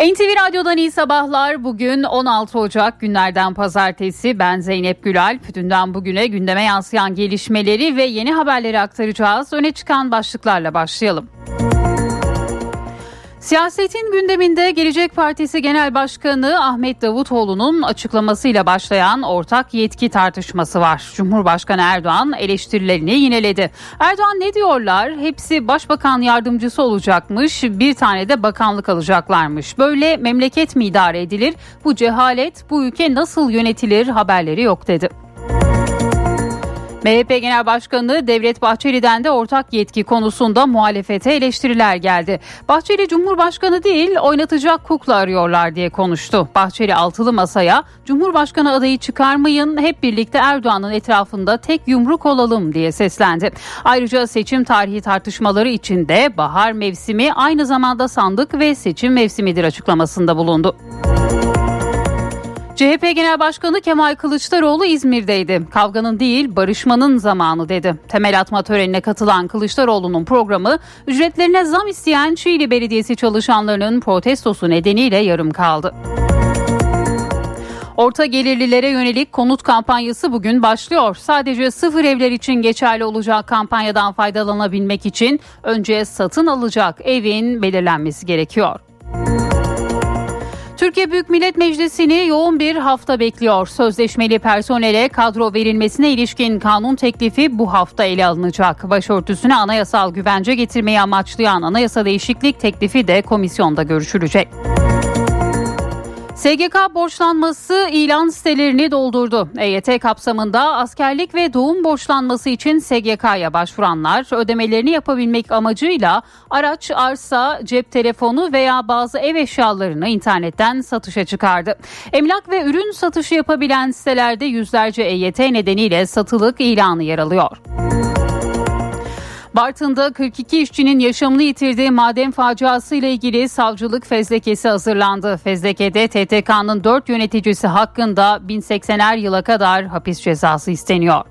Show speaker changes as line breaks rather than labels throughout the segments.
NTV Radyo'dan iyi sabahlar. Bugün 16 Ocak günlerden pazartesi. Ben Zeynep Gülal. Dünden bugüne gündeme yansıyan gelişmeleri ve yeni haberleri aktaracağız. Öne çıkan başlıklarla başlayalım. Siyasetin gündeminde Gelecek Partisi Genel Başkanı Ahmet Davutoğlu'nun açıklamasıyla başlayan ortak yetki tartışması var. Cumhurbaşkanı Erdoğan eleştirilerini yineledi. Erdoğan ne diyorlar? Hepsi başbakan yardımcısı olacakmış, bir tane de bakanlık alacaklarmış. Böyle memleket mi idare edilir? Bu cehalet, bu ülke nasıl yönetilir haberleri yok dedi. MHP Genel Başkanı Devlet Bahçeli'den de ortak yetki konusunda muhalefete eleştiriler geldi. Bahçeli Cumhurbaşkanı değil oynatacak kukla arıyorlar diye konuştu. Bahçeli altılı masaya Cumhurbaşkanı adayı çıkarmayın hep birlikte Erdoğan'ın etrafında tek yumruk olalım diye seslendi. Ayrıca seçim tarihi tartışmaları içinde bahar mevsimi aynı zamanda sandık ve seçim mevsimidir açıklamasında bulundu. CHP Genel Başkanı Kemal Kılıçdaroğlu İzmir'deydi. Kavganın değil barışmanın zamanı dedi. Temel atma törenine katılan Kılıçdaroğlu'nun programı ücretlerine zam isteyen Çiğli Belediyesi çalışanlarının protestosu nedeniyle yarım kaldı. Orta gelirlilere yönelik konut kampanyası bugün başlıyor. Sadece sıfır evler için geçerli olacak kampanyadan faydalanabilmek için önce satın alacak evin belirlenmesi gerekiyor. Türkiye Büyük Millet Meclisi'ni yoğun bir hafta bekliyor. Sözleşmeli personele kadro verilmesine ilişkin kanun teklifi bu hafta ele alınacak. Başörtüsüne anayasal güvence getirmeyi amaçlayan anayasa değişiklik teklifi de komisyonda görüşülecek. SGK borçlanması ilan sitelerini doldurdu. EYT kapsamında askerlik ve doğum borçlanması için SGK'ya başvuranlar ödemelerini yapabilmek amacıyla araç, arsa, cep telefonu veya bazı ev eşyalarını internetten satışa çıkardı. Emlak ve ürün satışı yapabilen sitelerde yüzlerce EYT nedeniyle satılık ilanı yer alıyor. Bartın'da 42 işçinin yaşamını yitirdiği maden faciası ile ilgili savcılık fezlekesi hazırlandı. Fezlekede TTK'nın 4 yöneticisi hakkında 1080'er yıla kadar hapis cezası isteniyor.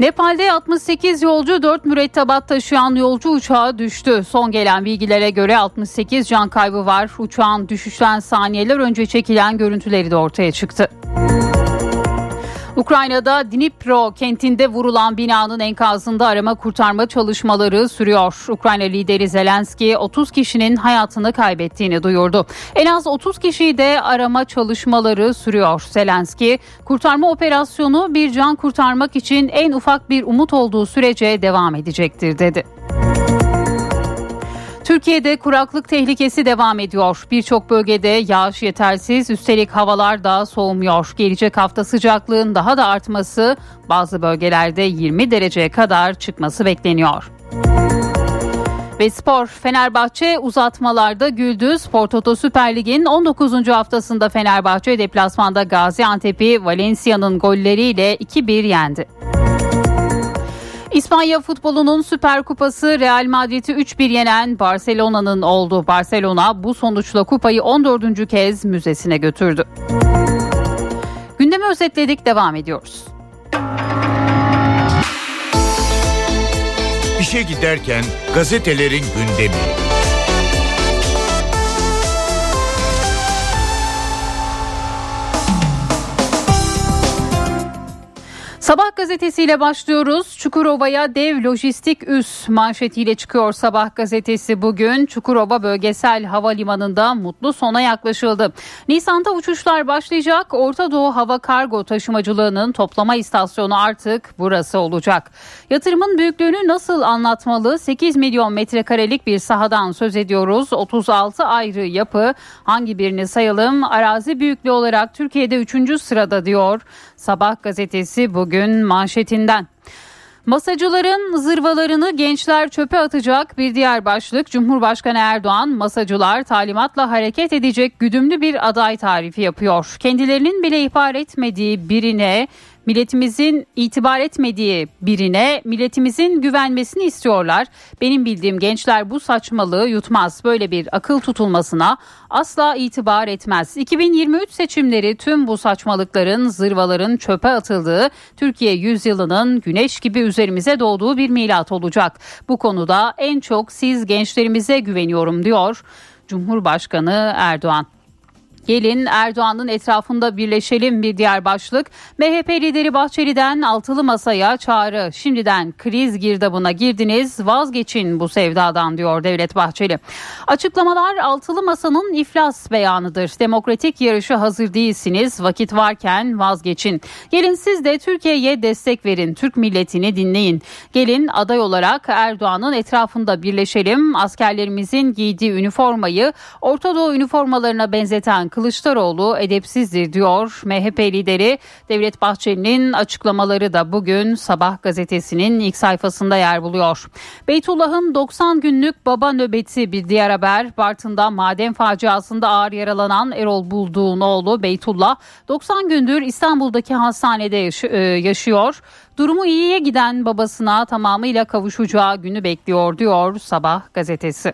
Nepal'de 68 yolcu 4 mürettebat taşıyan yolcu uçağı düştü. Son gelen bilgilere göre 68 can kaybı var. Uçağın düşüşten saniyeler önce çekilen görüntüleri de ortaya çıktı. Ukrayna'da Dnipro kentinde vurulan binanın enkazında arama kurtarma çalışmaları sürüyor. Ukrayna lideri Zelenski 30 kişinin hayatını kaybettiğini duyurdu. En az 30 kişiyi de arama çalışmaları sürüyor. Zelenski kurtarma operasyonu bir can kurtarmak için en ufak bir umut olduğu sürece devam edecektir dedi. Türkiye'de kuraklık tehlikesi devam ediyor. Birçok bölgede yağış yetersiz, üstelik havalar da soğumuyor. Gelecek hafta sıcaklığın daha da artması, bazı bölgelerde 20 dereceye kadar çıkması bekleniyor. Ve spor Fenerbahçe uzatmalarda güldü. Spor Toto Süper Lig'in 19. haftasında Fenerbahçe deplasmanda Gaziantep'i Valencia'nın golleriyle 2-1 yendi. İspanya futbolunun Süper Kupası Real Madrid'i 3-1 yenen Barcelona'nın oldu. Barcelona bu sonuçla kupayı 14. kez müzesine götürdü. Gündemi özetledik devam ediyoruz.
İşe giderken gazetelerin gündemi.
Sabah gazetesiyle başlıyoruz. Çukurova'ya dev lojistik üs manşetiyle çıkıyor Sabah gazetesi bugün. Çukurova Bölgesel Havalimanı'nda mutlu sona yaklaşıldı. Nisan'da uçuşlar başlayacak. Orta Doğu Hava Kargo Taşımacılığının toplama istasyonu artık burası olacak. Yatırımın büyüklüğünü nasıl anlatmalı? 8 milyon metrekarelik bir sahadan söz ediyoruz. 36 ayrı yapı. Hangi birini sayalım? Arazi büyüklüğü olarak Türkiye'de 3. sırada diyor. Sabah gazetesi bugün manşetinden. Masacıların zırvalarını gençler çöpe atacak bir diğer başlık Cumhurbaşkanı Erdoğan masacılar talimatla hareket edecek güdümlü bir aday tarifi yapıyor. Kendilerinin bile ihbar etmediği birine milletimizin itibar etmediği birine milletimizin güvenmesini istiyorlar. Benim bildiğim gençler bu saçmalığı yutmaz. Böyle bir akıl tutulmasına asla itibar etmez. 2023 seçimleri tüm bu saçmalıkların, zırvaların çöpe atıldığı, Türkiye yüzyılının güneş gibi üzerimize doğduğu bir milat olacak. Bu konuda en çok siz gençlerimize güveniyorum diyor. Cumhurbaşkanı Erdoğan. Gelin Erdoğan'ın etrafında birleşelim bir diğer başlık. MHP lideri Bahçeli'den altılı masaya çağrı. Şimdiden kriz girdabına girdiniz vazgeçin bu sevdadan diyor Devlet Bahçeli. Açıklamalar altılı masanın iflas beyanıdır. Demokratik yarışı hazır değilsiniz vakit varken vazgeçin. Gelin siz de Türkiye'ye destek verin. Türk milletini dinleyin. Gelin aday olarak Erdoğan'ın etrafında birleşelim. Askerlerimizin giydiği üniformayı Orta Doğu üniformalarına benzeten Kılıçdaroğlu edepsizdir diyor MHP lideri. Devlet Bahçeli'nin açıklamaları da bugün Sabah gazetesinin ilk sayfasında yer buluyor. Beytullah'ın 90 günlük baba nöbeti bir diğer haber. Bartın'da maden faciasında ağır yaralanan Erol Bulduğ'un oğlu Beytullah 90 gündür İstanbul'daki hastanede e, yaşıyor. Durumu iyiye giden babasına tamamıyla kavuşacağı günü bekliyor diyor Sabah gazetesi.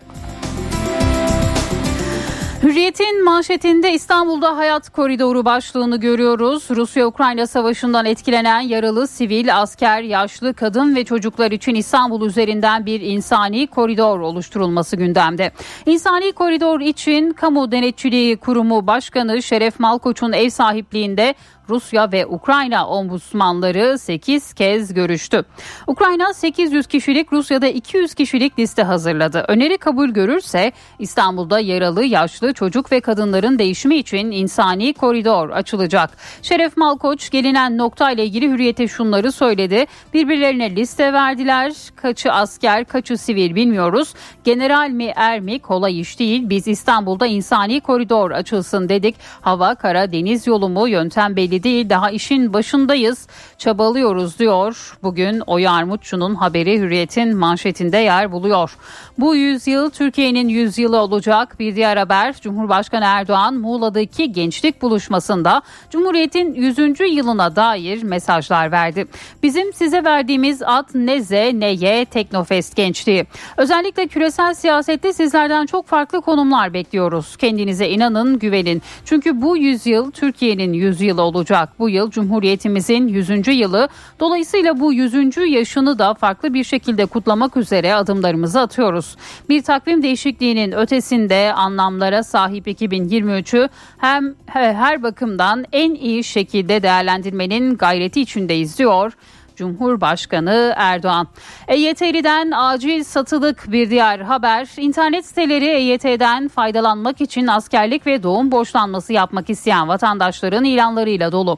Hürriyet'in manşetinde İstanbul'da hayat koridoru başlığını görüyoruz. Rusya-Ukrayna savaşından etkilenen yaralı sivil, asker, yaşlı, kadın ve çocuklar için İstanbul üzerinden bir insani koridor oluşturulması gündemde. İnsani koridor için Kamu Denetçiliği Kurumu Başkanı Şeref Malkoç'un ev sahipliğinde Rusya ve Ukrayna ombudsmanları 8 kez görüştü. Ukrayna 800 kişilik Rusya'da 200 kişilik liste hazırladı. Öneri kabul görürse İstanbul'da yaralı, yaşlı, çocuk ve kadınların değişimi için insani koridor açılacak. Şeref Malkoç gelinen nokta ile ilgili hürriyete şunları söyledi. Birbirlerine liste verdiler. Kaçı asker, kaçı sivil bilmiyoruz. General mi er mi kolay iş değil. Biz İstanbul'da insani koridor açılsın dedik. Hava, kara, deniz yolu mu yöntem belli belli değil. Daha işin başındayız, çabalıyoruz diyor. Bugün Oya Armutçu'nun haberi Hürriyet'in manşetinde yer buluyor. Bu yüzyıl Türkiye'nin yüzyılı olacak. Bir diğer haber Cumhurbaşkanı Erdoğan Muğla'daki gençlik buluşmasında Cumhuriyet'in 100. yılına dair mesajlar verdi. Bizim size verdiğimiz ad ne Z ne Y Teknofest gençliği. Özellikle küresel siyasette sizlerden çok farklı konumlar bekliyoruz. Kendinize inanın, güvenin. Çünkü bu yüzyıl Türkiye'nin yüzyılı olacak olacak. Bu yıl Cumhuriyetimizin 100. yılı. Dolayısıyla bu 100. yaşını da farklı bir şekilde kutlamak üzere adımlarımızı atıyoruz. Bir takvim değişikliğinin ötesinde anlamlara sahip 2023'ü hem her bakımdan en iyi şekilde değerlendirmenin gayreti içindeyiz diyor. Cumhurbaşkanı Erdoğan. EYT'liden acil satılık bir diğer haber. İnternet siteleri EYT'den faydalanmak için askerlik ve doğum borçlanması yapmak isteyen vatandaşların ilanlarıyla dolu.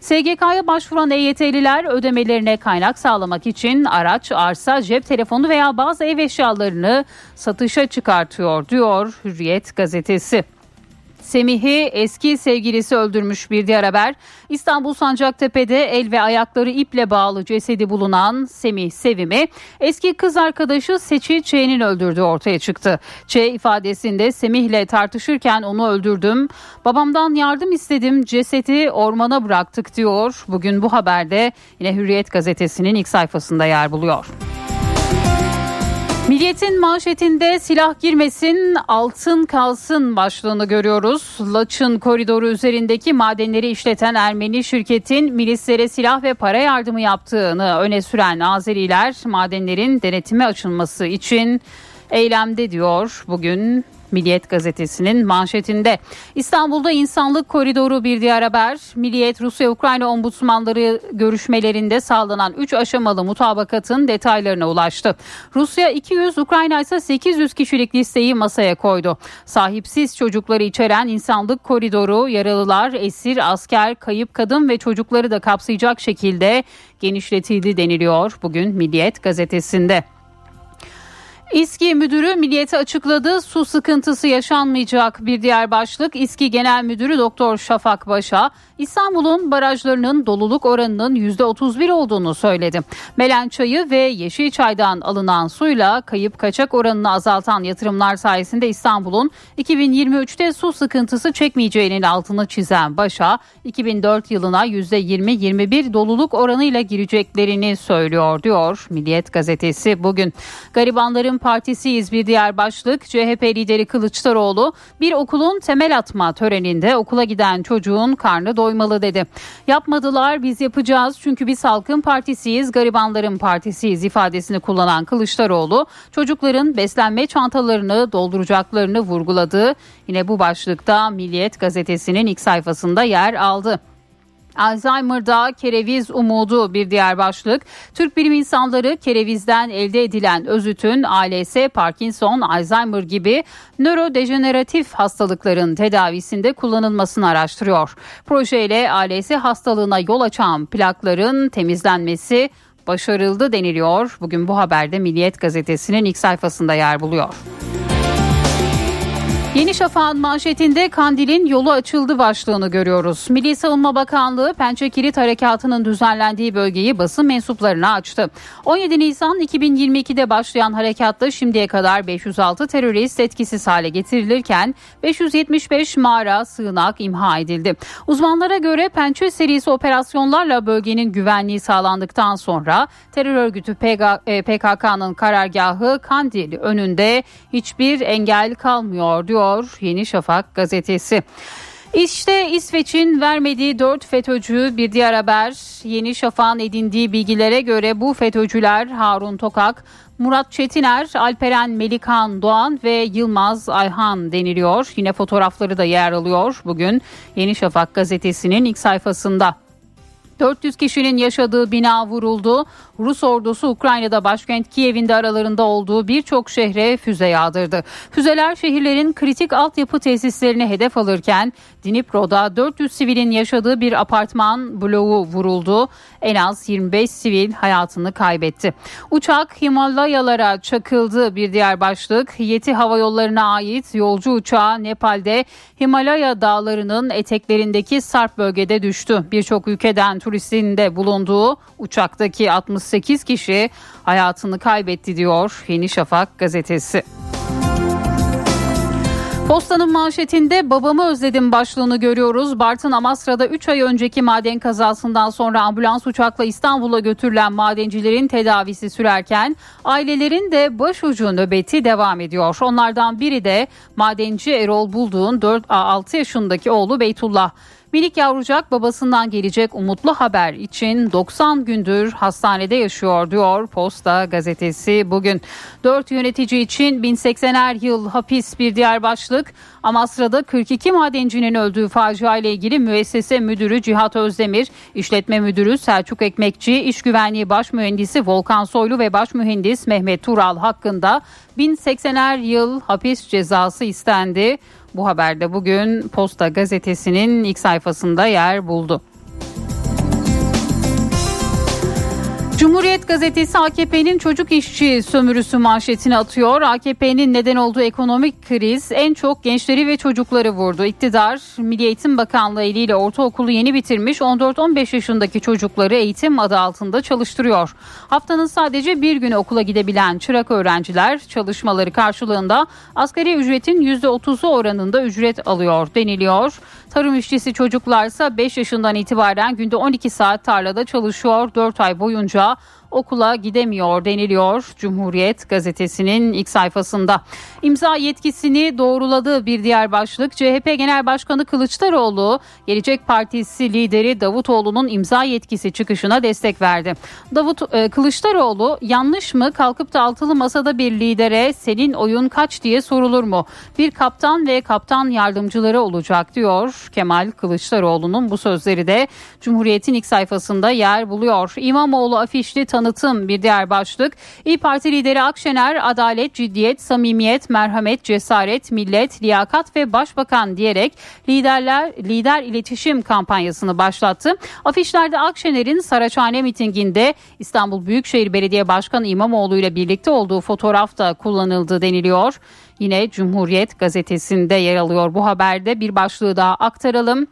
SGK'ya başvuran EYT'liler ödemelerine kaynak sağlamak için araç, arsa, cep telefonu veya bazı ev eşyalarını satışa çıkartıyor diyor Hürriyet gazetesi. Semih'i eski sevgilisi öldürmüş bir diğer haber. İstanbul Sancaktepe'de el ve ayakları iple bağlı cesedi bulunan Semih Sevim'i eski kız arkadaşı Seçil Ç'nin öldürdüğü ortaya çıktı. Ç ifadesinde Semih'le tartışırken onu öldürdüm. Babamdan yardım istedim cesedi ormana bıraktık diyor. Bugün bu haberde yine Hürriyet gazetesinin ilk sayfasında yer buluyor. Milliyetin manşetinde silah girmesin altın kalsın başlığını görüyoruz. Laçın koridoru üzerindeki madenleri işleten Ermeni şirketin milislere silah ve para yardımı yaptığını öne süren Azeriler madenlerin denetime açılması için eylemde diyor bugün Milliyet gazetesinin manşetinde. İstanbul'da insanlık koridoru bir diğer haber. Milliyet Rusya-Ukrayna ombudsmanları görüşmelerinde sağlanan 3 aşamalı mutabakatın detaylarına ulaştı. Rusya 200, Ukrayna ise 800 kişilik listeyi masaya koydu. Sahipsiz çocukları içeren insanlık koridoru yaralılar, esir, asker, kayıp kadın ve çocukları da kapsayacak şekilde genişletildi deniliyor bugün Milliyet gazetesinde. İSKİ Müdürü Milliyet'e açıkladı. Su sıkıntısı yaşanmayacak bir diğer başlık. İSKİ Genel Müdürü Doktor Şafak Baş'a İstanbul'un barajlarının doluluk oranının %31 olduğunu söyledi. Melen Çayı ve Yeşilçay'dan alınan suyla kayıp kaçak oranını azaltan yatırımlar sayesinde İstanbul'un 2023'te su sıkıntısı çekmeyeceğinin altını çizen Baş'a 2004 yılına %20-21 doluluk oranıyla gireceklerini söylüyor diyor Milliyet gazetesi bugün. Garibanların partisiyiz bir diğer başlık. CHP lideri Kılıçdaroğlu bir okulun temel atma töreninde okula giden çocuğun karnı doymalı dedi. Yapmadılar biz yapacağız çünkü biz halkın partisiyiz, garibanların partisiyiz ifadesini kullanan Kılıçdaroğlu çocukların beslenme çantalarını dolduracaklarını vurguladı. Yine bu başlıkta Milliyet gazetesinin ilk sayfasında yer aldı. Alzheimer'da kereviz umudu bir diğer başlık. Türk bilim insanları kerevizden elde edilen özütün ALS, Parkinson, Alzheimer gibi nörodejeneratif hastalıkların tedavisinde kullanılmasını araştırıyor. Projeyle ALS hastalığına yol açan plakların temizlenmesi başarıldı deniliyor. Bugün bu haberde Milliyet gazetesinin ilk sayfasında yer buluyor. Yeni Şafak'ın manşetinde Kandil'in yolu açıldı başlığını görüyoruz. Milli Savunma Bakanlığı Pençe Kilit Harekatı'nın düzenlendiği bölgeyi basın mensuplarına açtı. 17 Nisan 2022'de başlayan harekatta şimdiye kadar 506 terörist etkisiz hale getirilirken 575 mağara, sığınak imha edildi. Uzmanlara göre Pençe serisi operasyonlarla bölgenin güvenliği sağlandıktan sonra terör örgütü PKK'nın karargahı Kandil önünde hiçbir engel kalmıyor diyor diyor Yeni Şafak gazetesi. İşte İsveç'in vermediği dört FETÖ'cü bir diğer haber. Yeni Şafak'ın edindiği bilgilere göre bu FETÖ'cüler Harun Tokak, Murat Çetiner, Alperen Melikan Doğan ve Yılmaz Ayhan deniliyor. Yine fotoğrafları da yer alıyor bugün Yeni Şafak gazetesinin ilk sayfasında. 400 kişinin yaşadığı bina vuruldu. Rus ordusu Ukrayna'da başkent Kiev'in de aralarında olduğu birçok şehre füze yağdırdı. Füzeler şehirlerin kritik altyapı tesislerine hedef alırken Dnipro'da 400 sivilin yaşadığı bir apartman bloğu vuruldu. En az 25 sivil hayatını kaybetti. Uçak Himalayalara çakıldı bir diğer başlık. Yeti Hava Yolları'na ait yolcu uçağı Nepal'de Himalaya dağlarının eteklerindeki Sarp bölgede düştü. Birçok ülkeden turistin de bulunduğu uçaktaki 68 kişi hayatını kaybetti diyor Yeni Şafak gazetesi. Postanın manşetinde babamı özledim başlığını görüyoruz. Bartın Amasra'da 3 ay önceki maden kazasından sonra ambulans uçakla İstanbul'a götürülen madencilerin tedavisi sürerken ailelerin de başucu nöbeti devam ediyor. Onlardan biri de madenci Erol Bulduğ'un 4-6 yaşındaki oğlu Beytullah. Minik yavrucak babasından gelecek umutlu haber için 90 gündür hastanede yaşıyor diyor Posta gazetesi bugün. 4 yönetici için 1080'er yıl hapis bir diğer başlık. Amasra'da 42 madencinin öldüğü facia ile ilgili müessese müdürü Cihat Özdemir, işletme müdürü Selçuk Ekmekçi, iş güvenliği baş mühendisi Volkan Soylu ve baş mühendis Mehmet Tural hakkında 1080'er yıl hapis cezası istendi. Bu haberde bugün Posta gazetesinin ilk sayfasında yer buldu. Cumhuriyet gazetesi AKP'nin çocuk işçi sömürüsü manşetini atıyor. AKP'nin neden olduğu ekonomik kriz en çok gençleri ve çocukları vurdu. İktidar Milli Eğitim Bakanlığı eliyle ortaokulu yeni bitirmiş 14-15 yaşındaki çocukları eğitim adı altında çalıştırıyor. Haftanın sadece bir günü okula gidebilen çırak öğrenciler çalışmaları karşılığında asgari ücretin %30'u oranında ücret alıyor deniliyor. Tarım işçisi çocuklarsa 5 yaşından itibaren günde 12 saat tarlada çalışıyor. 4 ay boyunca okula gidemiyor deniliyor Cumhuriyet gazetesinin ilk sayfasında. İmza yetkisini doğruladığı bir diğer başlık CHP Genel Başkanı Kılıçdaroğlu Gelecek Partisi lideri Davutoğlu'nun imza yetkisi çıkışına destek verdi. Davut e, Kılıçdaroğlu yanlış mı kalkıp da altılı masada bir lidere senin oyun kaç diye sorulur mu? Bir kaptan ve kaptan yardımcıları olacak diyor Kemal Kılıçdaroğlu'nun bu sözleri de Cumhuriyet'in ilk sayfasında yer buluyor. İmamoğlu afişli tanı tanıtım bir diğer başlık. İyi Parti lideri Akşener adalet, ciddiyet, samimiyet, merhamet, cesaret, millet, liyakat ve başbakan diyerek liderler lider iletişim kampanyasını başlattı. Afişlerde Akşener'in Saraçhane mitinginde İstanbul Büyükşehir Belediye Başkanı İmamoğlu ile birlikte olduğu fotoğraf da kullanıldı deniliyor. Yine Cumhuriyet gazetesinde yer alıyor bu haberde bir başlığı daha aktaralım.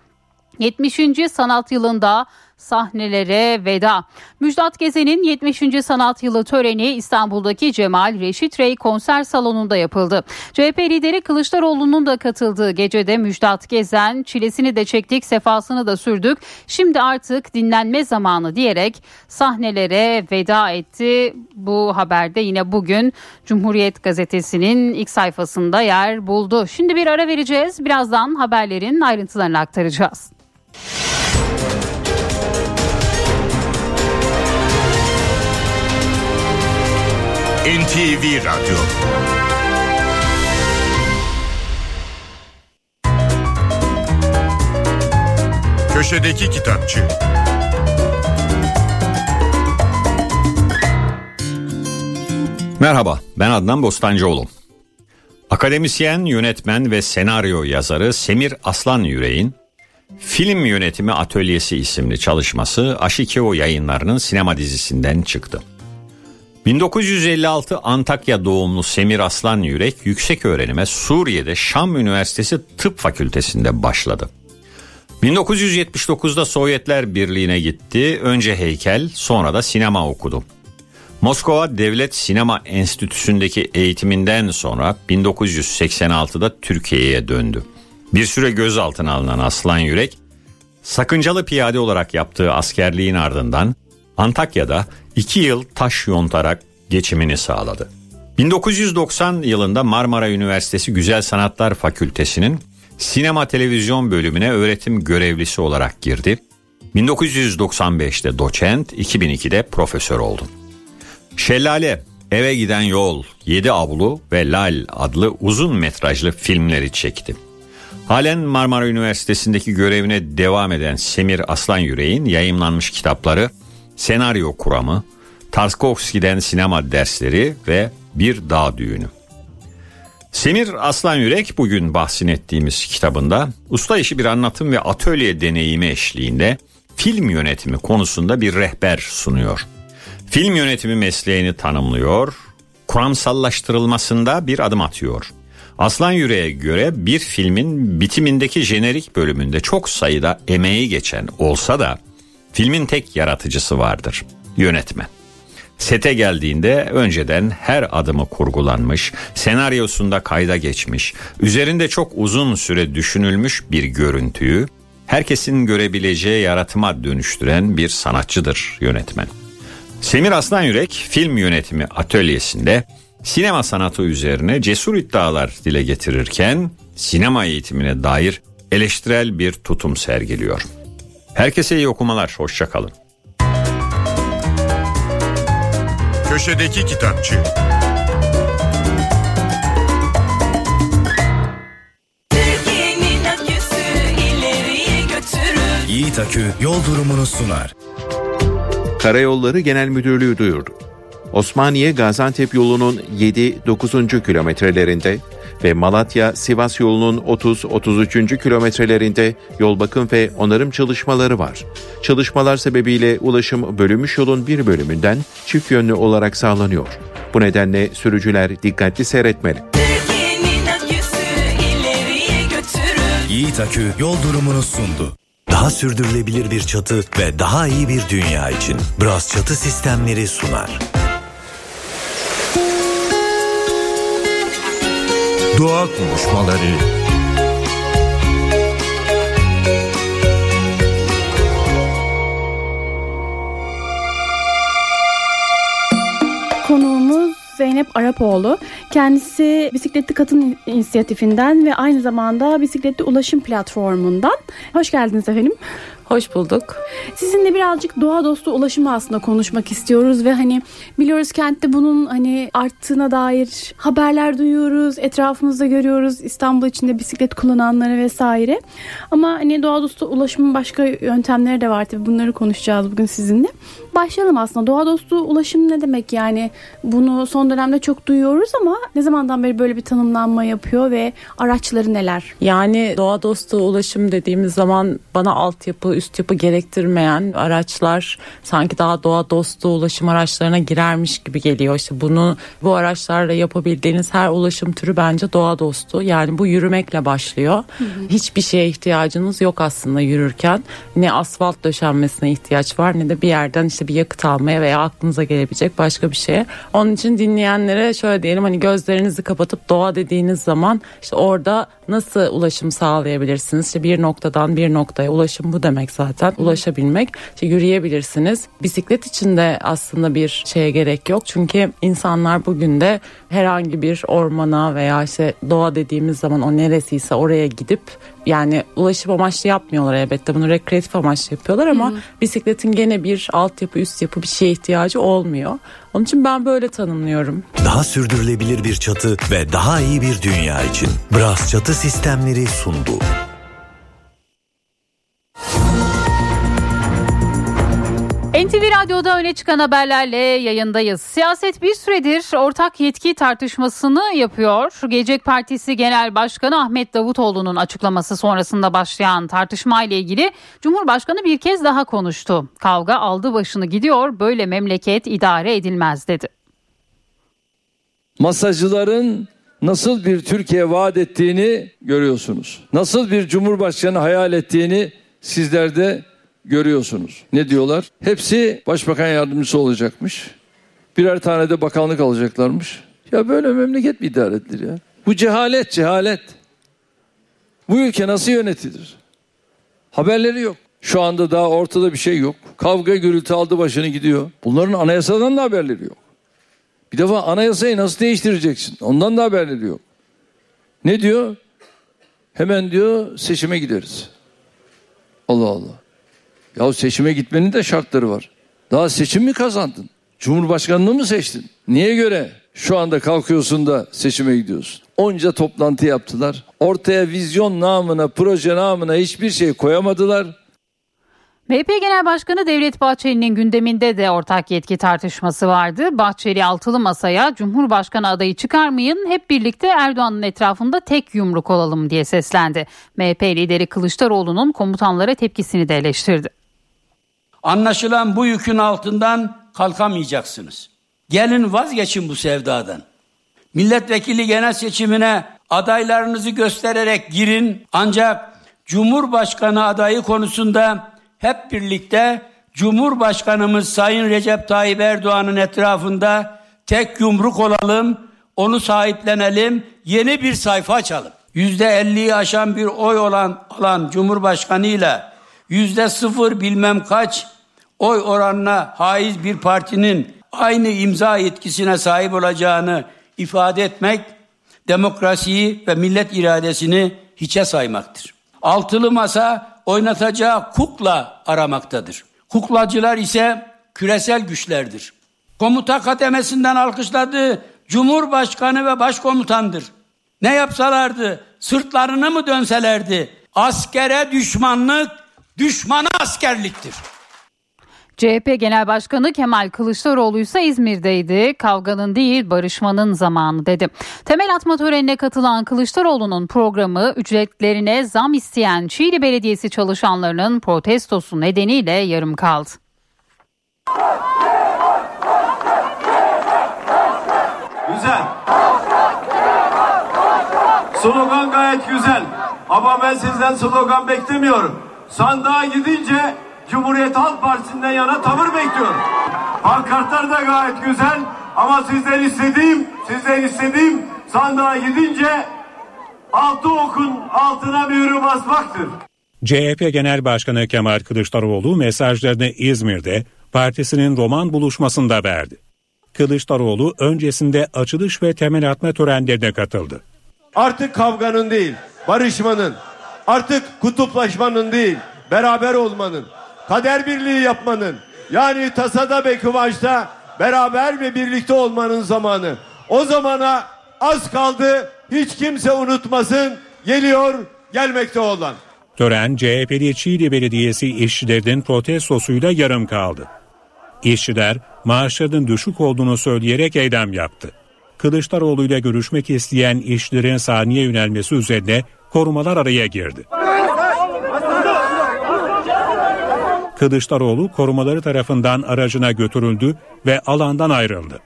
70. sanat yılında sahnelere veda. Müjdat Gezen'in 70. sanat yılı töreni İstanbul'daki Cemal Reşit Rey konser salonunda yapıldı. CHP lideri Kılıçdaroğlu'nun da katıldığı gecede Müjdat Gezen çilesini de çektik sefasını da sürdük. Şimdi artık dinlenme zamanı diyerek sahnelere veda etti. Bu haberde yine bugün Cumhuriyet Gazetesi'nin ilk sayfasında yer buldu. Şimdi bir ara vereceğiz. Birazdan haberlerin ayrıntılarını aktaracağız.
NTV Radyo Köşedeki Kitapçı
Merhaba, ben Adnan Bostancıoğlu. Akademisyen, yönetmen ve senaryo yazarı Semir Aslan Yüreğin Film Yönetimi Atölyesi isimli çalışması Aşikeo yayınlarının sinema dizisinden çıktı. 1956 Antakya doğumlu Semir Aslan Yürek yüksek öğrenime Suriye'de Şam Üniversitesi Tıp Fakültesinde başladı. 1979'da Sovyetler Birliği'ne gitti. Önce heykel, sonra da sinema okudu. Moskova Devlet Sinema Enstitüsü'ndeki eğitiminden sonra 1986'da Türkiye'ye döndü. Bir süre gözaltına alınan Aslan Yürek, sakıncalı piyade olarak yaptığı askerliğin ardından Antakya'da iki yıl taş yontarak geçimini sağladı. 1990 yılında Marmara Üniversitesi Güzel Sanatlar Fakültesi'nin sinema televizyon bölümüne öğretim görevlisi olarak girdi. 1995'te doçent, 2002'de profesör oldu. Şelale, Eve Giden Yol, Yedi Avlu ve Lal adlı uzun metrajlı filmleri çekti. Halen Marmara Üniversitesi'ndeki görevine devam eden Semir Aslan Yüreğin yayımlanmış kitapları Senaryo Kuramı, Tarkovski'den sinema dersleri ve Bir Dağ Düğünü. Semir Aslan Yürek bugün bahsin ettiğimiz kitabında usta işi bir anlatım ve atölye deneyimi eşliğinde film yönetimi konusunda bir rehber sunuyor. Film yönetimi mesleğini tanımlıyor, kuramsallaştırılmasında bir adım atıyor. Aslan Yüreğe göre bir filmin bitimindeki jenerik bölümünde çok sayıda emeği geçen olsa da filmin tek yaratıcısı vardır, yönetmen. Sete geldiğinde önceden her adımı kurgulanmış, senaryosunda kayda geçmiş, üzerinde çok uzun süre düşünülmüş bir görüntüyü herkesin görebileceği yaratıma dönüştüren bir sanatçıdır yönetmen. Semir Aslan Yürek film yönetimi atölyesinde sinema sanatı üzerine cesur iddialar dile getirirken sinema eğitimine dair eleştirel bir tutum sergiliyor. Herkese iyi okumalar, hoşçakalın.
Köşedeki Kitapçı.
Yiğit Akü yol durumunu sunar.
Karayolları Genel Müdürlüğü duyurdu. Osmaniye Gaziantep yolunun 7-9. kilometrelerinde ve Malatya-Sivas yolunun 30-33. kilometrelerinde yol bakım ve onarım çalışmaları var. Çalışmalar sebebiyle ulaşım bölünmüş yolun bir bölümünden çift yönlü olarak sağlanıyor. Bu nedenle sürücüler dikkatli seyretmeli.
Yiğit Akü yol durumunu sundu. Daha sürdürülebilir bir çatı ve daha iyi bir dünya için Bras Çatı Sistemleri sunar.
Doğa konuşmaları
Konuğumuz Zeynep Arapoğlu. Kendisi Bisikletli Kadın İnisiyatifinden ve aynı zamanda Bisikletli Ulaşım Platformu'ndan. Hoş geldiniz efendim.
Hoş bulduk.
Sizinle birazcık doğa dostu ulaşımı aslında konuşmak istiyoruz ve hani biliyoruz kentte bunun hani arttığına dair haberler duyuyoruz, etrafımızda görüyoruz İstanbul içinde bisiklet kullananları vesaire. Ama hani doğa dostu ulaşımın başka yöntemleri de var tabii bunları konuşacağız bugün sizinle. Başlayalım aslında. Doğa dostu ulaşım ne demek yani? Bunu son dönemde çok duyuyoruz ama ne zamandan beri böyle bir tanımlanma yapıyor ve araçları neler?
Yani doğa dostu ulaşım dediğimiz zaman bana altyapı üst yapı gerektirmeyen araçlar sanki daha doğa dostu ulaşım araçlarına girermiş gibi geliyor. İşte bunu bu araçlarla yapabildiğiniz her ulaşım türü bence doğa dostu. Yani bu yürümekle başlıyor. Hiçbir şeye ihtiyacınız yok aslında yürürken. Ne asfalt döşenmesine ihtiyaç var ne de bir yerden işte bir yakıt almaya veya aklınıza gelebilecek başka bir şeye. Onun için dinleyenlere şöyle diyelim hani gözlerinizi kapatıp doğa dediğiniz zaman işte orada nasıl ulaşım sağlayabilirsiniz? İşte bir noktadan bir noktaya ulaşım bu demek zaten. Ulaşabilmek. İşte yürüyebilirsiniz. Bisiklet için de aslında bir şeye gerek yok. Çünkü insanlar bugün de herhangi bir ormana veya işte doğa dediğimiz zaman o neresiyse oraya gidip yani ulaşım amaçlı yapmıyorlar elbette bunu rekreatif amaçlı yapıyorlar ama bisikletin gene bir altyapı üst yapı bir şeye ihtiyacı olmuyor. Onun için ben böyle tanımlıyorum.
Daha sürdürülebilir bir çatı ve daha iyi bir dünya için Bras Çatı Sistemleri sundu.
NTV Radyo'da öne çıkan haberlerle yayındayız. Siyaset bir süredir ortak yetki tartışmasını yapıyor. Gelecek Partisi Genel Başkanı Ahmet Davutoğlu'nun açıklaması sonrasında başlayan tartışma ile ilgili Cumhurbaşkanı bir kez daha konuştu. Kavga aldı başını gidiyor, böyle memleket idare edilmez dedi.
masajcıların nasıl bir Türkiye vaat ettiğini görüyorsunuz. Nasıl bir cumhurbaşkanı hayal ettiğini sizler de görüyorsunuz. Ne diyorlar? Hepsi başbakan yardımcısı olacakmış. Birer tane de bakanlık alacaklarmış. Ya böyle memleket mi idare edilir ya? Bu cehalet, cehalet. Bu ülke nasıl yönetilir? Haberleri yok. Şu anda daha ortada bir şey yok. Kavga gürültü aldı başını gidiyor. Bunların anayasadan da haberleri yok. Bir defa anayasayı nasıl değiştireceksin? Ondan da haberleri yok. Ne diyor? Hemen diyor seçime gideriz. Allah Allah. Ya seçime gitmenin de şartları var. Daha seçim mi kazandın? Cumhurbaşkanlığı mı seçtin? Niye göre şu anda kalkıyorsun da seçime gidiyorsun? Onca toplantı yaptılar. Ortaya vizyon namına, proje namına hiçbir şey koyamadılar.
MHP Genel Başkanı Devlet Bahçeli'nin gündeminde de ortak yetki tartışması vardı. Bahçeli altılı masaya Cumhurbaşkanı adayı çıkarmayın hep birlikte Erdoğan'ın etrafında tek yumruk olalım diye seslendi. MHP lideri Kılıçdaroğlu'nun komutanlara tepkisini de eleştirdi.
Anlaşılan bu yükün altından kalkamayacaksınız. Gelin vazgeçin bu sevdadan. Milletvekili genel seçimine adaylarınızı göstererek girin ancak Cumhurbaşkanı adayı konusunda hep birlikte Cumhurbaşkanımız Sayın Recep Tayyip Erdoğan'ın etrafında tek yumruk olalım, onu sahiplenelim, yeni bir sayfa açalım. Yüzde elliyi aşan bir oy olan alan Cumhurbaşkanıyla yüzde sıfır bilmem kaç oy oranına haiz bir partinin aynı imza yetkisine sahip olacağını ifade etmek demokrasiyi ve millet iradesini hiçe saymaktır. Altılı masa oynatacağı kukla aramaktadır. Kuklacılar ise küresel güçlerdir. Komuta kademesinden alkışladığı Cumhurbaşkanı ve Başkomutandır. Ne yapsalardı, sırtlarını mı dönselerdi? Askere düşmanlık, düşmana askerliktir.
CHP Genel Başkanı Kemal Kılıçdaroğlu ise İzmir'deydi. Kavganın değil barışmanın zamanı dedi. Temel atma törenine katılan Kılıçdaroğlu'nun programı ücretlerine zam isteyen Çiğli Belediyesi çalışanlarının protestosu nedeniyle yarım kaldı.
Güzel. Slogan gayet güzel. Ama ben sizden slogan beklemiyorum. Sandığa gidince Cumhuriyet Halk Partisi'nden yana tavır bekliyorum. Pankartlar da gayet güzel. Ama sizden istediğim, sizden istediğim sandığa gidince altı okun altına mührü basmaktır.
CHP Genel Başkanı Kemal Kılıçdaroğlu mesajlarını İzmir'de partisinin roman buluşmasında verdi. Kılıçdaroğlu öncesinde açılış ve temel atma törenlerine katıldı.
Artık kavganın değil, barışmanın, artık kutuplaşmanın değil, beraber olmanın, kader birliği yapmanın, yani tasada ve kıvançta beraber ve birlikte olmanın zamanı. O zamana az kaldı, hiç kimse unutmasın, geliyor, gelmekte olan.
Tören CHP'li Çiğli Belediyesi işçilerinin protestosuyla yarım kaldı. İşçiler maaşlarının düşük olduğunu söyleyerek eylem yaptı. Kılıçdaroğlu ile görüşmek isteyen işçilerin saniye yönelmesi üzerine korumalar araya girdi. Kılıçdaroğlu korumaları tarafından aracına götürüldü ve alandan ayrıldı.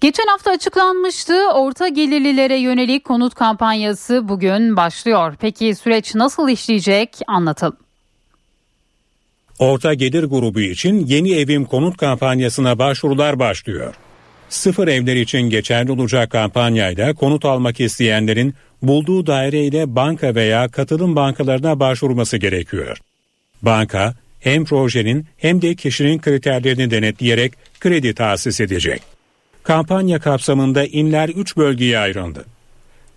Geçen hafta açıklanmıştı. Orta gelirlilere yönelik konut kampanyası bugün başlıyor. Peki süreç nasıl işleyecek anlatalım.
Orta gelir grubu için yeni evim konut kampanyasına başvurular başlıyor. Sıfır evler için geçerli olacak kampanyayla konut almak isteyenlerin bulduğu daireyle banka veya katılım bankalarına başvurması gerekiyor. Banka hem projenin hem de kişinin kriterlerini denetleyerek kredi tahsis edecek. Kampanya kapsamında inler 3 bölgeye ayrıldı.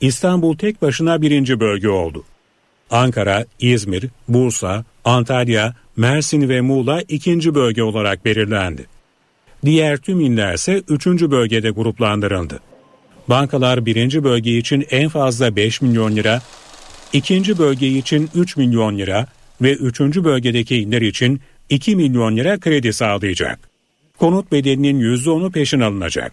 İstanbul tek başına birinci bölge oldu. Ankara, İzmir, Bursa, Antalya, Mersin ve Muğla ikinci bölge olarak belirlendi. Diğer tüm iller ise üçüncü bölgede gruplandırıldı. Bankalar birinci bölge için en fazla 5 milyon lira, ikinci bölge için 3 milyon lira ve üçüncü bölgedeki iller için 2 milyon lira kredi sağlayacak. Konut bedelinin %10'u peşin alınacak.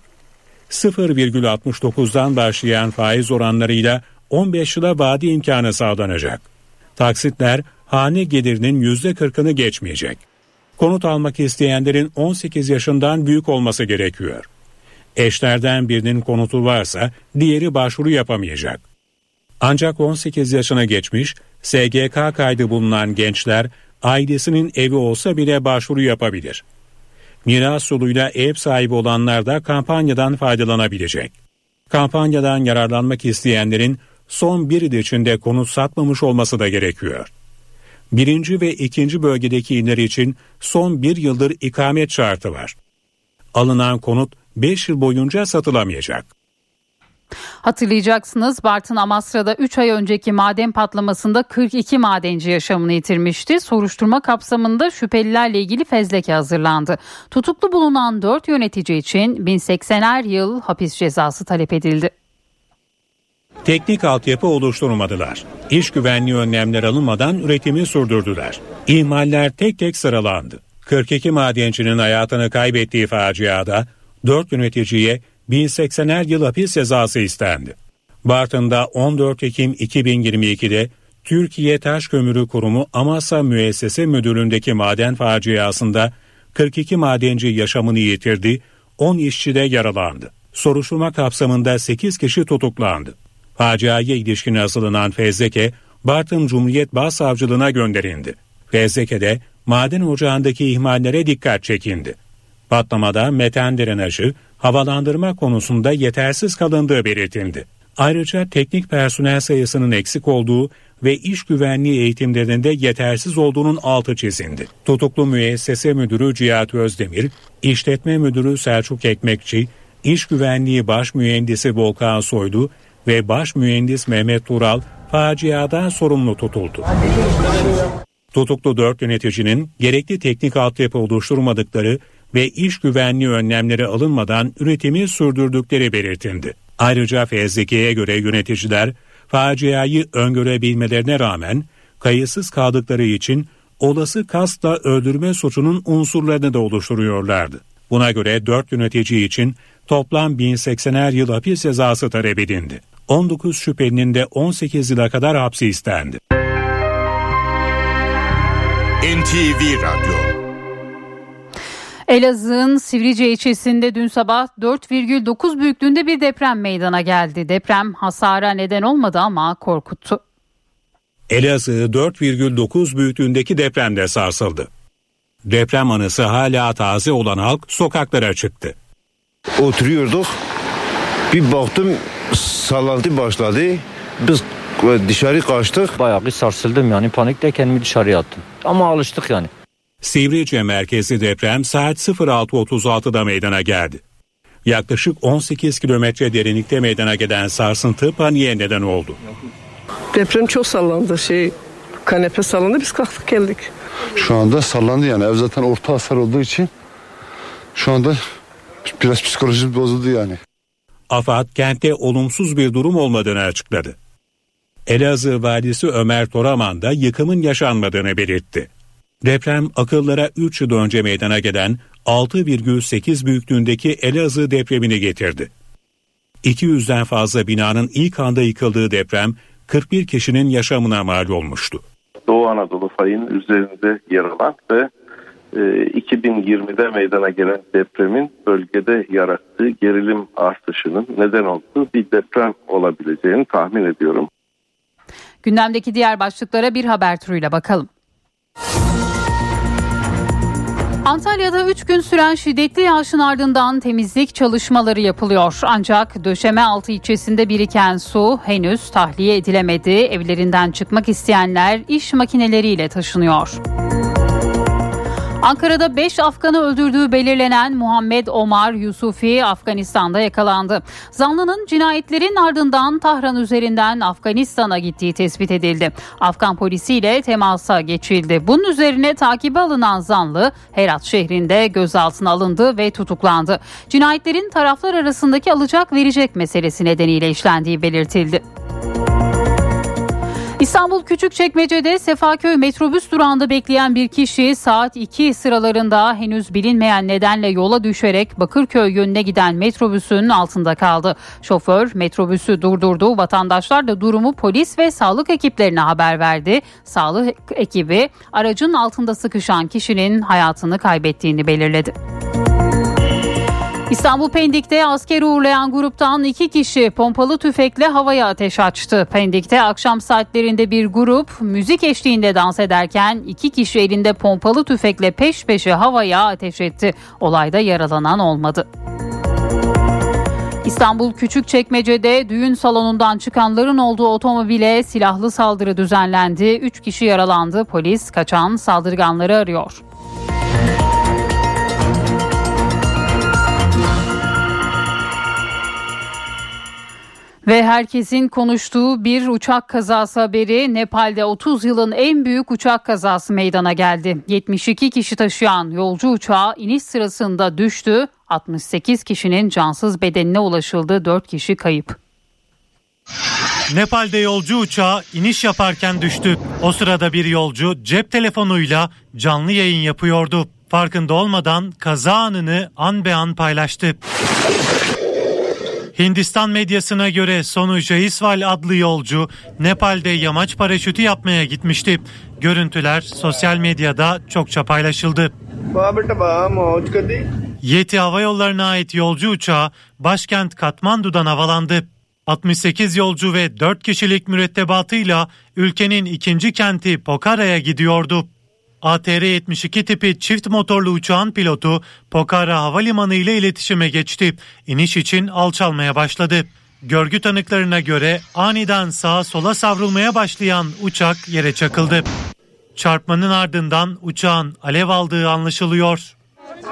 0,69'dan başlayan faiz oranlarıyla 15 yıla vade imkanı sağlanacak. Taksitler hane gelirinin %40'ını geçmeyecek. Konut almak isteyenlerin 18 yaşından büyük olması gerekiyor. Eşlerden birinin konutu varsa diğeri başvuru yapamayacak. Ancak 18 yaşına geçmiş, SGK kaydı bulunan gençler ailesinin evi olsa bile başvuru yapabilir. Miras yoluyla ev sahibi olanlar da kampanyadan faydalanabilecek. Kampanyadan yararlanmak isteyenlerin son bir yıl içinde konut satmamış olması da gerekiyor. Birinci ve ikinci bölgedeki iller için son bir yıldır ikamet şartı var. Alınan konut 5 yıl boyunca satılamayacak.
Hatırlayacaksınız Bartın Amasra'da 3 ay önceki maden patlamasında 42 madenci yaşamını yitirmişti. Soruşturma kapsamında şüphelilerle ilgili fezleke hazırlandı. Tutuklu bulunan 4 yönetici için 1080'er yıl hapis cezası talep edildi.
Teknik altyapı oluşturmadılar. İş güvenliği önlemler alınmadan üretimi sürdürdüler. İhmaller tek tek sıralandı. 42 madencinin hayatını kaybettiği faciada 4 yöneticiye 1080'er yıl hapis cezası istendi. Bartın'da 14 Ekim 2022'de Türkiye Taş Kömürü Kurumu Amasya Müessese Müdürlüğü'ndeki maden faciasında 42 madenci yaşamını yitirdi, 10 işçi de yaralandı. Soruşturma kapsamında 8 kişi tutuklandı. Faciaya ilişkin hazırlanan fezleke Bartın Cumhuriyet Başsavcılığına gönderildi. Fezleke'de maden ocağındaki ihmallere dikkat çekindi. Patlamada metan drenajı, havalandırma konusunda yetersiz kalındığı belirtildi. Ayrıca teknik personel sayısının eksik olduğu ve iş güvenliği eğitimlerinde yetersiz olduğunun altı çizildi. Tutuklu müessese müdürü Cihat Özdemir, işletme müdürü Selçuk Ekmekçi, iş güvenliği baş mühendisi Volkan Soylu ve baş mühendis Mehmet Tural faciadan sorumlu tutuldu. Tutuklu dört yöneticinin gerekli teknik altyapı oluşturmadıkları ve iş güvenliği önlemleri alınmadan üretimi sürdürdükleri belirtildi. Ayrıca fezleke'ye göre yöneticiler faciayı öngörebilmelerine rağmen kayıtsız kaldıkları için olası kasla öldürme suçunun unsurlarını da oluşturuyorlardı. Buna göre 4 yönetici için toplam 1080'er yıl hapis cezası talep edildi. 19 şüphelinin de 18 yıla kadar hapsi istendi.
NTV Radyo
Elazığ'ın Sivrice ilçesinde dün sabah 4,9 büyüklüğünde bir deprem meydana geldi. Deprem hasara neden olmadı ama korkuttu.
Elazığ 4,9 büyüklüğündeki depremde sarsıldı. Deprem anısı hala taze olan halk sokaklara çıktı.
Oturuyorduk. Bir baktım sallantı başladı. Biz dışarı kaçtık.
Bayağı bir sarsıldım yani panikle kendimi dışarıya attım. Ama alıştık yani.
Sivrice merkezli deprem saat 06.36'da meydana geldi. Yaklaşık 18 kilometre derinlikte meydana gelen sarsıntı paniğe neden oldu.
Deprem çok sallandı şey kanepe sallandı biz kalktık geldik.
Şu anda sallandı yani ev zaten orta hasar olduğu için şu anda biraz psikolojimiz bozuldu yani.
AFAD kentte olumsuz bir durum olmadığını açıkladı. Elazığ valisi Ömer Toraman da yıkımın yaşanmadığını belirtti. Deprem akıllara 3 yıl önce meydana gelen 6,8 büyüklüğündeki Elazığ depremini getirdi. 200'den fazla binanın ilk anda yıkıldığı deprem 41 kişinin yaşamına mal olmuştu.
Doğu Anadolu fayının üzerinde yer alan ve 2020'de meydana gelen depremin bölgede yarattığı gerilim artışının neden olduğu bir deprem olabileceğini tahmin ediyorum.
Gündemdeki diğer başlıklara bir haber turuyla bakalım. Antalya'da 3 gün süren şiddetli yağışın ardından temizlik çalışmaları yapılıyor. Ancak döşeme altı ilçesinde biriken su henüz tahliye edilemedi. Evlerinden çıkmak isteyenler iş makineleriyle taşınıyor. Ankara'da 5 Afgan'ı öldürdüğü belirlenen Muhammed Omar Yusufi Afganistan'da yakalandı. Zanlının cinayetlerin ardından Tahran üzerinden Afganistan'a gittiği tespit edildi. Afgan polisiyle temasa geçildi. Bunun üzerine takibe alınan zanlı Herat şehrinde gözaltına alındı ve tutuklandı. Cinayetlerin taraflar arasındaki alacak verecek meselesi nedeniyle işlendiği belirtildi. İstanbul Küçükçekmece'de Sefaköy metrobüs durağında bekleyen bir kişi saat 2 sıralarında henüz bilinmeyen nedenle yola düşerek Bakırköy yönüne giden metrobüsün altında kaldı. Şoför metrobüsü durdurdu. Vatandaşlar da durumu polis ve sağlık ekiplerine haber verdi. Sağlık ekibi aracın altında sıkışan kişinin hayatını kaybettiğini belirledi. İstanbul Pendik'te asker uğurlayan gruptan iki kişi pompalı tüfekle havaya ateş açtı. Pendik'te akşam saatlerinde bir grup müzik eşliğinde dans ederken iki kişi elinde pompalı tüfekle peş peşe havaya ateş etti. Olayda yaralanan olmadı. İstanbul Küçükçekmece'de düğün salonundan çıkanların olduğu otomobile silahlı saldırı düzenlendi. Üç kişi yaralandı. Polis kaçan saldırganları arıyor. Ve herkesin konuştuğu bir uçak kazası haberi Nepal'de 30 yılın en büyük uçak kazası meydana geldi. 72 kişi taşıyan yolcu uçağı iniş sırasında düştü. 68 kişinin cansız bedenine ulaşıldı. 4 kişi kayıp.
Nepal'de yolcu uçağı iniş yaparken düştü. O sırada bir yolcu cep telefonuyla canlı yayın yapıyordu. Farkında olmadan kaza anını an be an paylaştı. Hindistan medyasına göre Sonu Jaiswal adlı yolcu Nepal'de yamaç paraşütü yapmaya gitmişti. Görüntüler sosyal medyada çokça paylaşıldı. Yeti Hava Yolları'na ait yolcu uçağı başkent Katmandu'dan havalandı. 68 yolcu ve 4 kişilik mürettebatıyla ülkenin ikinci kenti Pokara'ya gidiyordu. ATR-72 tipi çift motorlu uçağın pilotu Pokhara Havalimanı ile iletişime geçti. İniş için alçalmaya başladı. Görgü tanıklarına göre aniden sağa sola savrulmaya başlayan uçak yere çakıldı. Çarpmanın ardından uçağın alev aldığı anlaşılıyor.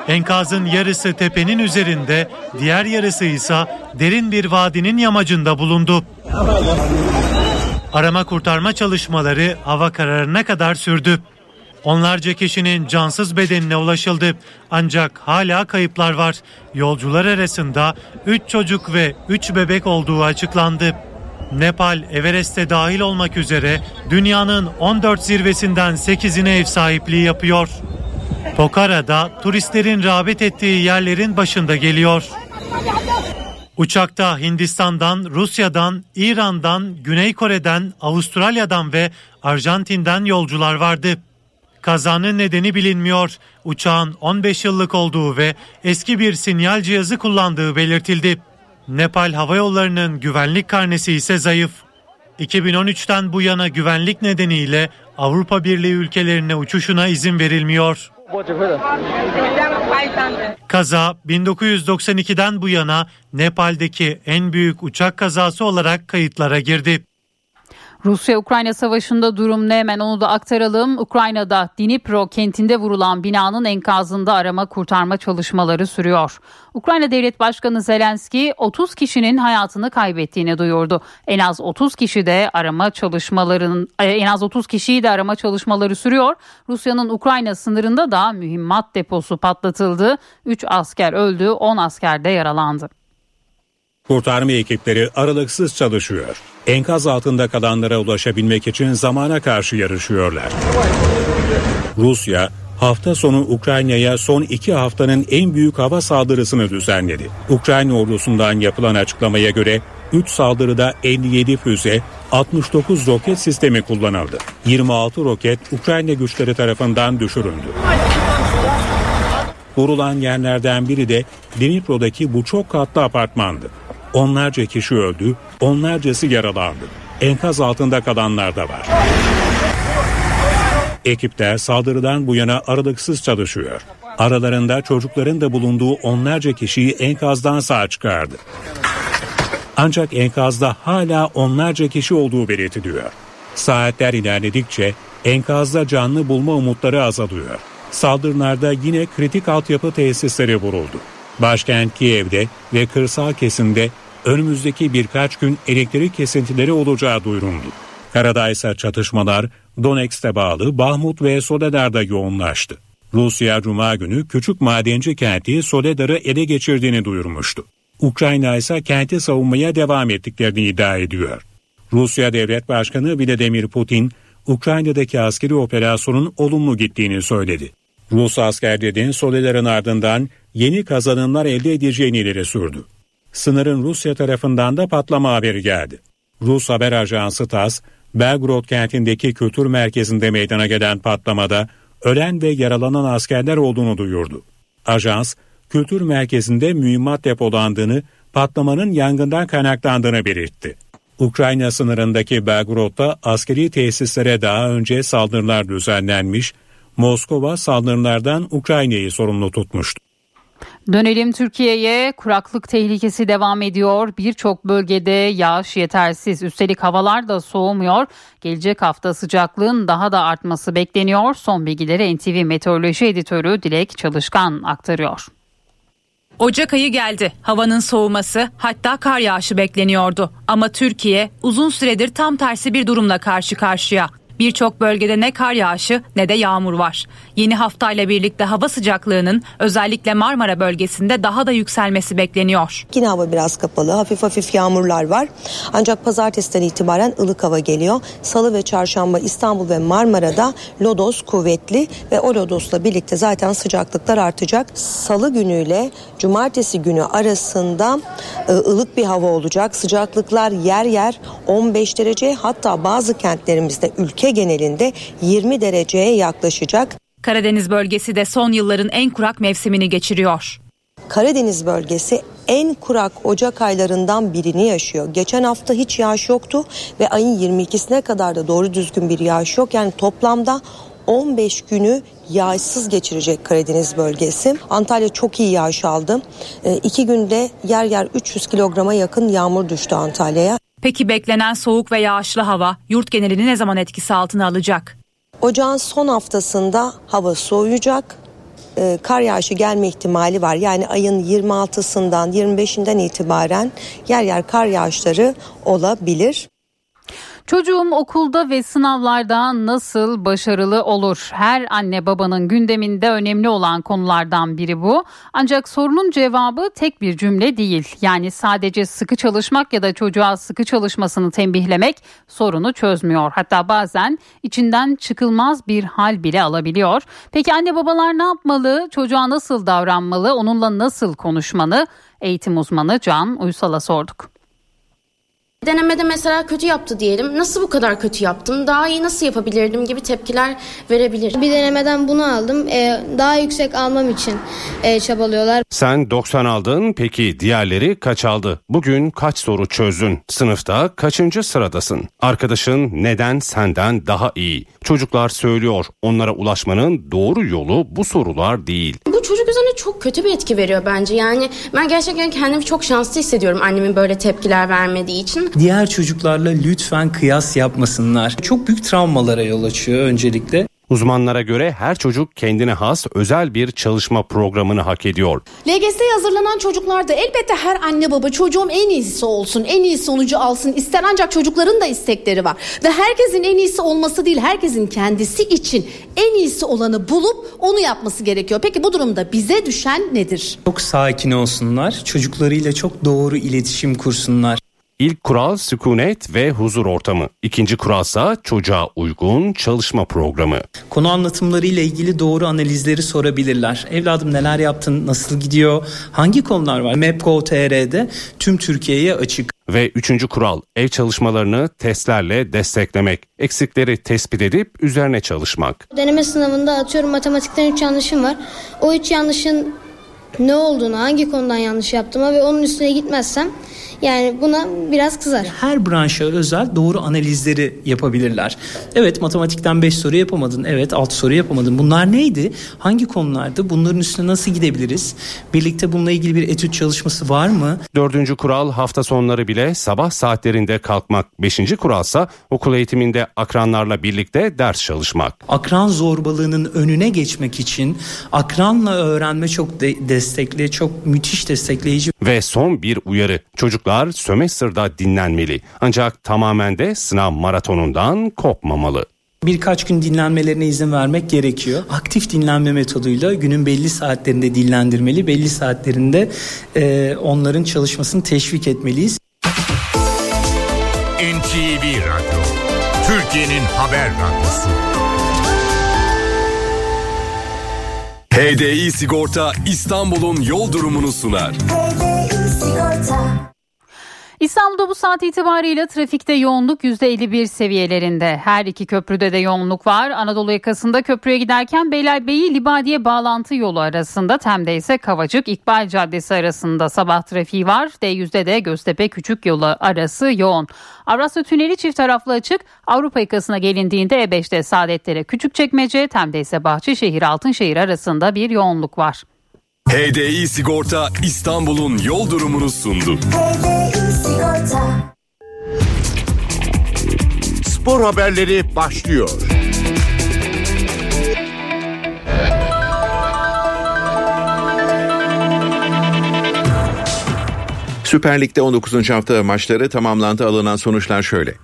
Enkazın yarısı tepenin üzerinde, diğer yarısı ise derin bir vadinin yamacında bulundu. Arama kurtarma çalışmaları hava kararına kadar sürdü. Onlarca kişinin cansız bedenine ulaşıldı. Ancak hala kayıplar var. Yolcular arasında 3 çocuk ve 3 bebek olduğu açıklandı. Nepal, Everest'e dahil olmak üzere dünyanın 14 zirvesinden 8'ine ev sahipliği yapıyor. Pokhara turistlerin rağbet ettiği yerlerin başında geliyor. Uçakta Hindistan'dan, Rusya'dan, İran'dan, Güney Kore'den, Avustralya'dan ve Arjantin'den yolcular vardı. Kazanın nedeni bilinmiyor. Uçağın 15 yıllık olduğu ve eski bir sinyal cihazı kullandığı belirtildi. Nepal Hava Yolları'nın güvenlik karnesi ise zayıf. 2013'ten bu yana güvenlik nedeniyle Avrupa Birliği ülkelerine uçuşuna izin verilmiyor. Kaza 1992'den bu yana Nepal'deki en büyük uçak kazası olarak kayıtlara girdi.
Rusya-Ukrayna savaşında durum ne hemen onu da aktaralım. Ukrayna'da Dnipro kentinde vurulan binanın enkazında arama kurtarma çalışmaları sürüyor. Ukrayna Devlet Başkanı Zelenski 30 kişinin hayatını kaybettiğini duyurdu. En az 30 kişi de arama çalışmalarının e, en az 30 kişiyi de arama çalışmaları sürüyor. Rusya'nın Ukrayna sınırında da mühimmat deposu patlatıldı. 3 asker öldü, 10 asker de yaralandı.
Kurtarma ekipleri aralıksız çalışıyor. Enkaz altında kalanlara ulaşabilmek için zamana karşı yarışıyorlar. Rusya hafta sonu Ukrayna'ya son iki haftanın en büyük hava saldırısını düzenledi. Ukrayna ordusundan yapılan açıklamaya göre 3 saldırıda 57 füze, 69 roket sistemi kullanıldı. 26 roket Ukrayna güçleri tarafından düşürüldü. Vurulan yerlerden biri de Dnipro'daki bu çok katlı apartmandı. Onlarca kişi öldü, onlarcası yaralandı. Enkaz altında kalanlar da var. Ekipler saldırıdan bu yana aralıksız çalışıyor. Aralarında çocukların da bulunduğu onlarca kişiyi enkazdan sağ çıkardı. Ancak enkazda hala onlarca kişi olduğu belirtiliyor. Saatler ilerledikçe enkazda canlı bulma umutları azalıyor. Saldırılarda yine kritik altyapı tesisleri vuruldu. Başkent Kiev'de ve kırsal kesimde önümüzdeki birkaç gün elektrik kesintileri olacağı duyuruldu. Karada ise çatışmalar Donetsk'te bağlı Bahmut ve Soledar'da yoğunlaştı. Rusya Cuma günü küçük madenci kenti Soledar'ı ele geçirdiğini duyurmuştu. Ukrayna ise kenti savunmaya devam ettiklerini iddia ediyor. Rusya Devlet Başkanı Vladimir Putin, Ukrayna'daki askeri operasyonun olumlu gittiğini söyledi. Rus askerlerin Soledar'ın ardından yeni kazanımlar elde edeceğini ileri sürdü. Sınırın Rusya tarafından da patlama haberi geldi. Rus haber ajansı TASS, Belgrod kentindeki kültür merkezinde meydana gelen patlamada ölen ve yaralanan askerler olduğunu duyurdu. Ajans, kültür merkezinde mühimmat depolandığını, patlamanın yangından kaynaklandığını belirtti. Ukrayna sınırındaki Belgrod'da askeri tesislere daha önce saldırılar düzenlenmiş, Moskova saldırılardan Ukrayna'yı sorumlu tutmuştu.
Dönelim Türkiye'ye. Kuraklık tehlikesi devam ediyor. Birçok bölgede yağış yetersiz. Üstelik havalar da soğumuyor. Gelecek hafta sıcaklığın daha da artması bekleniyor. Son bilgileri NTV Meteoroloji Editörü Dilek Çalışkan aktarıyor.
Ocak ayı geldi. Havanın soğuması hatta kar yağışı bekleniyordu. Ama Türkiye uzun süredir tam tersi bir durumla karşı karşıya. Birçok bölgede ne kar yağışı ne de yağmur var. Yeni haftayla birlikte hava sıcaklığının özellikle Marmara bölgesinde daha da yükselmesi bekleniyor.
Yine hava biraz kapalı, hafif hafif yağmurlar var. Ancak pazartesiden itibaren ılık hava geliyor. Salı ve çarşamba İstanbul ve Marmara'da lodos kuvvetli ve o lodosla birlikte zaten sıcaklıklar artacak. Salı günüyle cumartesi günü arasında e, ılık bir hava olacak. Sıcaklıklar yer yer 15 derece hatta bazı kentlerimizde ülke genelinde 20 dereceye yaklaşacak.
Karadeniz bölgesi de son yılların en kurak mevsimini geçiriyor.
Karadeniz bölgesi en kurak Ocak aylarından birini yaşıyor. Geçen hafta hiç yağış yoktu ve ayın 22'sine kadar da doğru düzgün bir yağış yok. Yani toplamda 15 günü yağışsız geçirecek Karadeniz bölgesi. Antalya çok iyi yağış aldı. E, iki günde yer yer 300 kilograma yakın yağmur düştü Antalya'ya.
Peki beklenen soğuk ve yağışlı hava yurt genelini ne zaman etkisi altına alacak?
Ocağın son haftasında hava soğuyacak. Ee, kar yağışı gelme ihtimali var. Yani ayın 26'sından 25'inden itibaren yer yer kar yağışları olabilir.
Çocuğum okulda ve sınavlarda nasıl başarılı olur? Her anne babanın gündeminde önemli olan konulardan biri bu. Ancak sorunun cevabı tek bir cümle değil. Yani sadece sıkı çalışmak ya da çocuğa sıkı çalışmasını tembihlemek sorunu çözmüyor. Hatta bazen içinden çıkılmaz bir hal bile alabiliyor. Peki anne babalar ne yapmalı? Çocuğa nasıl davranmalı? Onunla nasıl konuşmalı? Eğitim uzmanı Can Uysal'a sorduk.
Denemede mesela kötü yaptı diyelim. Nasıl bu kadar kötü yaptım? Daha iyi nasıl yapabilirdim gibi tepkiler verebilir.
Bir denemeden bunu aldım. Ee, daha yüksek almam için e, çabalıyorlar.
Sen 90 aldın peki diğerleri kaç aldı? Bugün kaç soru çözdün? Sınıfta kaçıncı sıradasın? Arkadaşın neden senden daha iyi? Çocuklar söylüyor onlara ulaşmanın doğru yolu bu sorular değil.
Bu çocuk üzerine çok kötü bir etki veriyor bence. Yani ben gerçekten kendimi çok şanslı hissediyorum annemin böyle tepkiler vermediği için.
Diğer çocuklarla lütfen kıyas yapmasınlar. Çok büyük travmalara yol açıyor öncelikle.
Uzmanlara göre her çocuk kendine has özel bir çalışma programını hak ediyor.
LGS'ye hazırlanan çocuklar da elbette her anne baba çocuğum en iyisi olsun, en iyi sonucu alsın ister ancak çocukların da istekleri var. Ve herkesin en iyisi olması değil, herkesin kendisi için en iyisi olanı bulup onu yapması gerekiyor. Peki bu durumda bize düşen nedir?
Çok sakin olsunlar, çocuklarıyla çok doğru iletişim kursunlar.
İlk kural sükunet ve huzur ortamı. İkinci kuralsa çocuğa uygun çalışma programı.
Konu anlatımları ile ilgili doğru analizleri sorabilirler. Evladım neler yaptın, nasıl gidiyor, hangi konular var? Map.go.tr'de tüm Türkiye'ye açık.
Ve üçüncü kural ev çalışmalarını testlerle desteklemek. Eksikleri tespit edip üzerine çalışmak.
Deneme sınavında atıyorum matematikten 3 yanlışım var. O 3 yanlışın ne olduğunu, hangi konudan yanlış yaptığıma ve onun üstüne gitmezsem yani buna biraz kızar.
Her branşa özel doğru analizleri yapabilirler. Evet matematikten 5 soru yapamadın. Evet 6 soru yapamadın. Bunlar neydi? Hangi konulardı? Bunların üstüne nasıl gidebiliriz? Birlikte bununla ilgili bir etüt çalışması var mı?
Dördüncü kural hafta sonları bile sabah saatlerinde kalkmak. Beşinci kuralsa okul eğitiminde akranlarla birlikte ders çalışmak.
Akran zorbalığının önüne geçmek için akranla öğrenme çok de- destekli, çok müthiş destekleyici.
Ve son bir uyarı. Çocuklar sömestrda dinlenmeli. Ancak tamamen de sınav maratonundan kopmamalı.
Birkaç gün dinlenmelerine izin vermek gerekiyor. Aktif dinlenme metoduyla günün belli saatlerinde dinlendirmeli, belli saatlerinde e, onların çalışmasını teşvik etmeliyiz.
NTV Radyo, Türkiye'nin haber radyosu.
HDI Sigorta İstanbul'un yol durumunu sunar.
İstanbul'da bu saat itibariyle trafikte yoğunluk %51 seviyelerinde. Her iki köprüde de yoğunluk var. Anadolu yakasında köprüye giderken Beylerbeyi Libadiye bağlantı yolu arasında Tem'de ise Kavacık İkbal Caddesi arasında sabah trafiği var. D100'de de Göztepe Küçük Yolu arası yoğun. Avrasya Tüneli çift taraflı açık. Avrupa yakasına gelindiğinde E5'te Saadettere Küçükçekmece, Tem'de ise Bahçeşehir Altınşehir arasında bir yoğunluk var.
HDI Sigorta İstanbul'un yol durumunu sundu.
Spor haberleri başlıyor.
Süper Lig'de 19. hafta maçları tamamlandı. Alınan sonuçlar şöyle.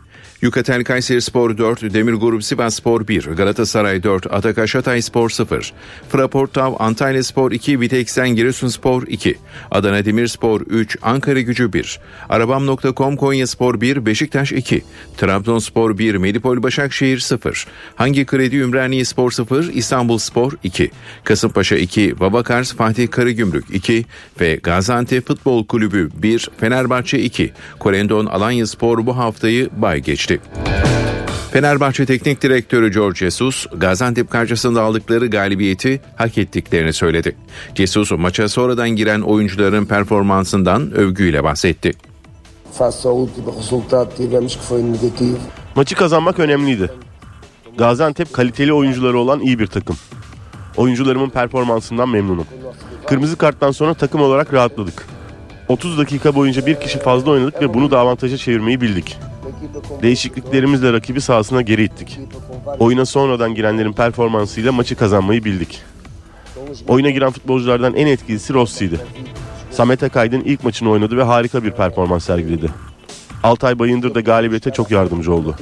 Yukatel Kayseri Spor 4, Demir Grup Sivas Spor 1, Galatasaray 4, Atakaş Hatay Spor 0, Fraport Tav Antalya Spor 2, Viteksen Giresun Spor 2, Adana Demirspor 3, Ankara Gücü 1, Arabam.com Konya Spor 1, Beşiktaş 2, Trabzonspor 1, Medipol Başakşehir 0, Hangi Kredi Ümraniye Spor 0, İstanbul Spor 2, Kasımpaşa 2, Babakars Fatih Karagümrük 2 ve Gaziantep Futbol Kulübü 1, Fenerbahçe 2, Korendon Alanya Spor bu haftayı bay geçti. Fenerbahçe Teknik Direktörü George Jesus, Gaziantep karşısında aldıkları galibiyeti hak ettiklerini söyledi. Jesus maça sonradan giren oyuncuların performansından övgüyle bahsetti.
Maçı kazanmak önemliydi. Gaziantep kaliteli oyuncuları olan iyi bir takım. Oyuncularımın performansından memnunum. Kırmızı karttan sonra takım olarak rahatladık. 30 dakika boyunca bir kişi fazla oynadık ve bunu da avantaja çevirmeyi bildik. Değişikliklerimizle rakibi sahasına geri ittik. Oyuna sonradan girenlerin performansıyla maçı kazanmayı bildik. Oyuna giren futbolculardan en etkilisi Rossi'ydi. Samet Akaydın ilk maçını oynadı ve harika bir performans sergiledi. Altay Bayındır da galibiyete çok yardımcı oldu.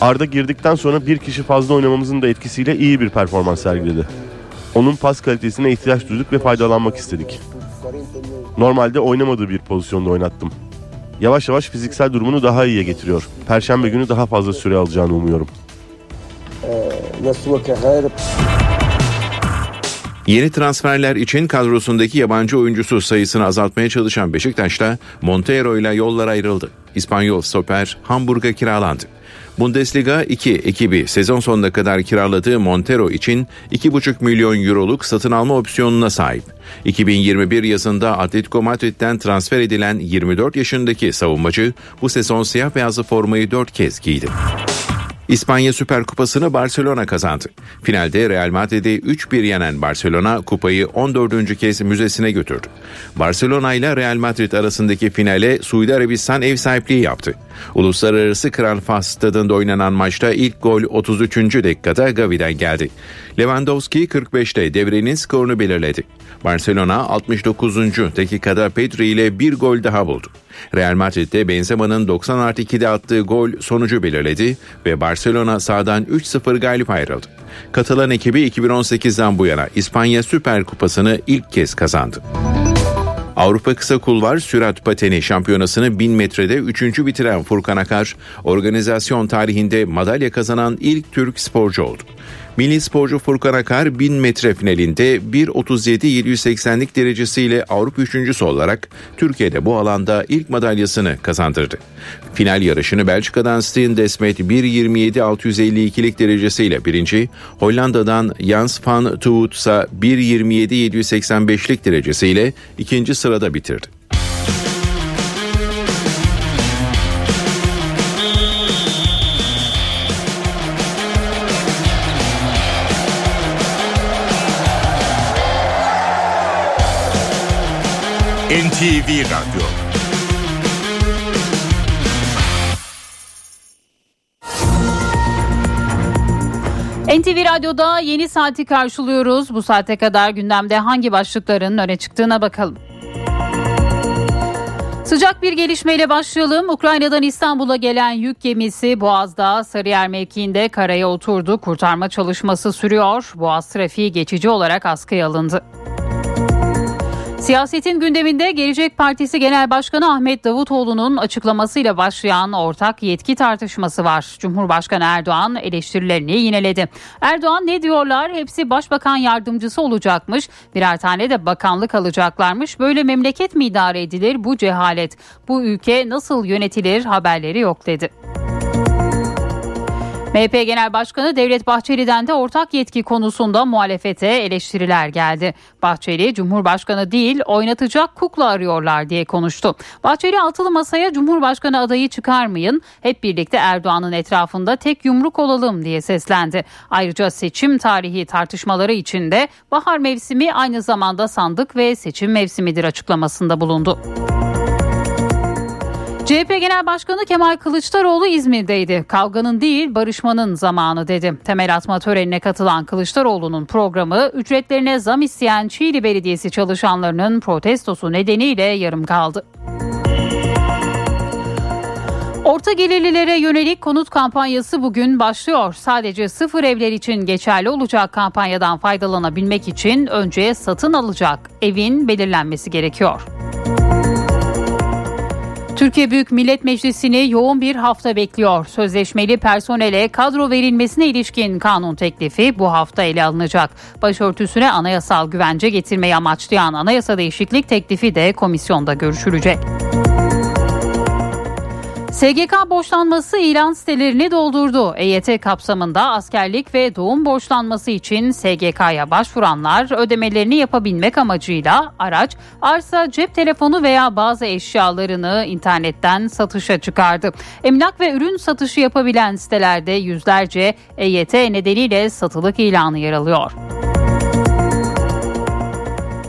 Arda girdikten sonra bir kişi fazla oynamamızın da etkisiyle iyi bir performans sergiledi. Onun pas kalitesine ihtiyaç duyduk ve faydalanmak istedik. Normalde oynamadığı bir pozisyonda oynattım. Yavaş yavaş fiziksel durumunu daha iyiye getiriyor. Perşembe günü daha fazla süre alacağını umuyorum.
Yeni transferler için kadrosundaki yabancı oyuncusu sayısını azaltmaya çalışan Beşiktaş'ta Montero ile yollar ayrıldı. İspanyol stoper Hamburg'a kiralandı. Bundesliga 2 ekibi sezon sonuna kadar kiraladığı Montero için 2,5 milyon euroluk satın alma opsiyonuna sahip. 2021 yazında Atletico Madrid'den transfer edilen 24 yaşındaki savunmacı bu sezon siyah beyazlı formayı 4 kez giydi. İspanya Süper Kupası'nı Barcelona kazandı. Finalde Real Madrid'i 3-1 yenen Barcelona kupayı 14. kez müzesine götürdü. Barcelona ile Real Madrid arasındaki finale Suudi Arabistan ev sahipliği yaptı. Uluslararası Kral Fahd stadında oynanan maçta ilk gol 33. dakikada Gavi'den geldi. Lewandowski 45'te devrenin skorunu belirledi. Barcelona 69. dakikada Pedri ile bir gol daha buldu. Real Madrid'de Benzema'nın 90 artı 2'de attığı gol sonucu belirledi ve Barcelona sahadan 3-0 galip ayrıldı. Katılan ekibi 2018'den bu yana İspanya Süper Kupası'nı ilk kez kazandı. Avrupa Kısa Kulvar Sürat Pateni Şampiyonası'nı 1000 metrede 3. bitiren Furkan Akar, organizasyon tarihinde madalya kazanan ilk Türk sporcu oldu. Milli sporcu Furkan Akar 1000 metre finalinde 1.37-780'lik derecesiyle Avrupa üçüncüsü olarak Türkiye'de bu alanda ilk madalyasını kazandırdı. Final yarışını Belçika'dan Steen Desmet 1.27-652'lik derecesiyle birinci, Hollanda'dan Jans van ise 1.27-785'lik derecesiyle ikinci sırada bitirdi.
NTV Radyo
NTV Radyo'da yeni saati karşılıyoruz. Bu saate kadar gündemde hangi başlıkların öne çıktığına bakalım. Sıcak bir gelişmeyle başlayalım. Ukrayna'dan İstanbul'a gelen yük gemisi Boğaz'da Sarıyer mevkiinde karaya oturdu. Kurtarma çalışması sürüyor. Boğaz trafiği geçici olarak askıya alındı. Siyasetin gündeminde Gelecek Partisi Genel Başkanı Ahmet Davutoğlu'nun açıklamasıyla başlayan ortak yetki tartışması var. Cumhurbaşkanı Erdoğan eleştirilerini yineledi. Erdoğan ne diyorlar? Hepsi başbakan yardımcısı olacakmış. Birer tane de bakanlık alacaklarmış. Böyle memleket mi idare edilir? Bu cehalet. Bu ülke nasıl yönetilir? Haberleri yok dedi. MHP Genel Başkanı Devlet Bahçeli'den de ortak yetki konusunda muhalefete eleştiriler geldi. Bahçeli, Cumhurbaşkanı değil oynatacak kukla arıyorlar diye konuştu. Bahçeli altılı masaya Cumhurbaşkanı adayı çıkarmayın, hep birlikte Erdoğan'ın etrafında tek yumruk olalım diye seslendi. Ayrıca seçim tarihi tartışmaları içinde bahar mevsimi aynı zamanda sandık ve seçim mevsimidir açıklamasında bulundu. CHP Genel Başkanı Kemal Kılıçdaroğlu İzmir'deydi. Kavganın değil barışmanın zamanı dedi. Temel atma törenine katılan Kılıçdaroğlu'nun programı ücretlerine zam isteyen Çiğli Belediyesi çalışanlarının protestosu nedeniyle yarım kaldı. Orta gelirlilere yönelik konut kampanyası bugün başlıyor. Sadece sıfır evler için geçerli olacak kampanyadan faydalanabilmek için önce satın alacak evin belirlenmesi gerekiyor. Türkiye Büyük Millet Meclisi'ni yoğun bir hafta bekliyor. Sözleşmeli personele kadro verilmesine ilişkin kanun teklifi bu hafta ele alınacak. Başörtüsüne anayasal güvence getirmeyi amaçlayan anayasa değişiklik teklifi de komisyonda görüşülecek. SGK borçlanması ilan sitelerini doldurdu. EYT kapsamında askerlik ve doğum borçlanması için SGK'ya başvuranlar ödemelerini yapabilmek amacıyla araç, arsa, cep telefonu veya bazı eşyalarını internetten satışa çıkardı. Emlak ve ürün satışı yapabilen sitelerde yüzlerce EYT nedeniyle satılık ilanı yer alıyor.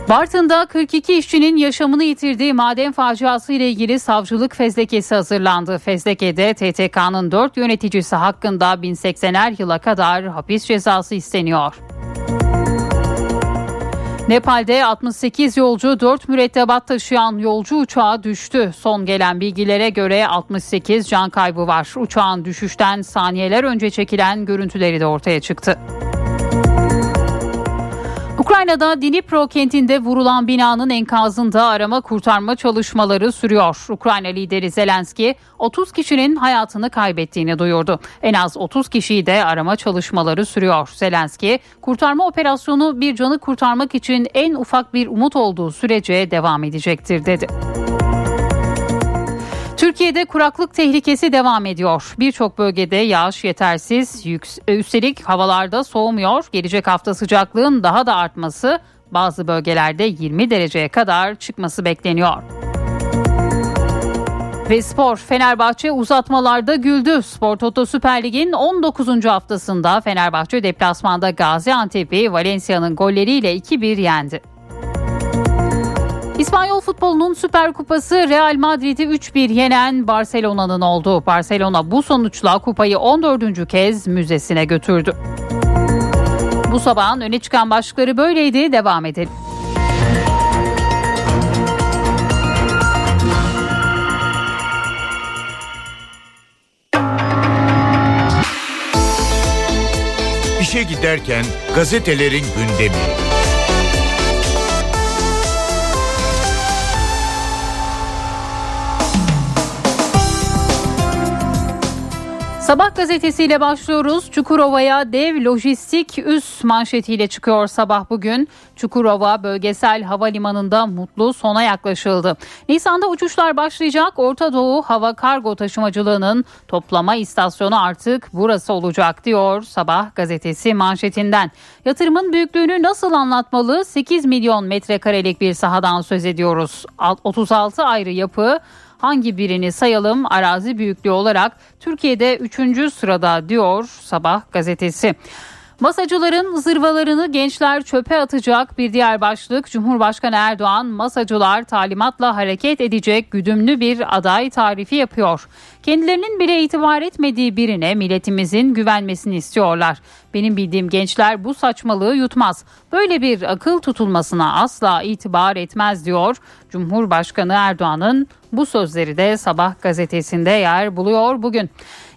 Bartın'da 42 işçinin yaşamını yitirdiği maden faciası ile ilgili savcılık fezlekesi hazırlandı. Fezlekede TTK'nın 4 yöneticisi hakkında 1080'er yıla kadar hapis cezası isteniyor. Nepal'de 68 yolcu 4 mürettebat taşıyan yolcu uçağı düştü. Son gelen bilgilere göre 68 can kaybı var. Uçağın düşüşten saniyeler önce çekilen görüntüleri de ortaya çıktı. Ukrayna'da Dnipro kentinde vurulan binanın enkazında arama kurtarma çalışmaları sürüyor. Ukrayna lideri Zelenski 30 kişinin hayatını kaybettiğini duyurdu. En az 30 kişiyi de arama çalışmaları sürüyor. Zelenski, kurtarma operasyonu bir canı kurtarmak için en ufak bir umut olduğu sürece devam edecektir dedi. Türkiye'de kuraklık tehlikesi devam ediyor. Birçok bölgede yağış yetersiz, üstelik havalarda soğumuyor. Gelecek hafta sıcaklığın daha da artması, bazı bölgelerde 20 dereceye kadar çıkması bekleniyor. Ve spor Fenerbahçe uzatmalarda güldü. Spor Toto Süper Lig'in 19. haftasında Fenerbahçe deplasmanda Gaziantep'i Valencia'nın golleriyle 2-1 yendi. İspanyol futbolunun Süper Kupası Real Madrid'i 3-1 yenen Barcelona'nın oldu. Barcelona bu sonuçla kupayı 14. kez müzesine götürdü. Bu sabahın öne çıkan başlıkları böyleydi. Devam edelim.
İşe giderken gazetelerin gündemi.
Sabah gazetesiyle başlıyoruz. Çukurova'ya dev lojistik üs manşetiyle çıkıyor sabah bugün. Çukurova bölgesel havalimanında mutlu sona yaklaşıldı. Nisan'da uçuşlar başlayacak. Orta Doğu Hava Kargo Taşımacılığı'nın toplama istasyonu artık burası olacak diyor Sabah gazetesi manşetinden. Yatırımın büyüklüğünü nasıl anlatmalı? 8 milyon metrekarelik bir sahadan söz ediyoruz. 36 ayrı yapı hangi birini sayalım arazi büyüklüğü olarak Türkiye'de 3. sırada diyor Sabah gazetesi. Masacıların zırvalarını gençler çöpe atacak bir diğer başlık Cumhurbaşkanı Erdoğan masacılar talimatla hareket edecek güdümlü bir aday tarifi yapıyor. Kendilerinin bile itibar etmediği birine milletimizin güvenmesini istiyorlar. Benim bildiğim gençler bu saçmalığı yutmaz. Böyle bir akıl tutulmasına asla itibar etmez diyor. Cumhurbaşkanı Erdoğan'ın bu sözleri de Sabah gazetesinde yer buluyor bugün.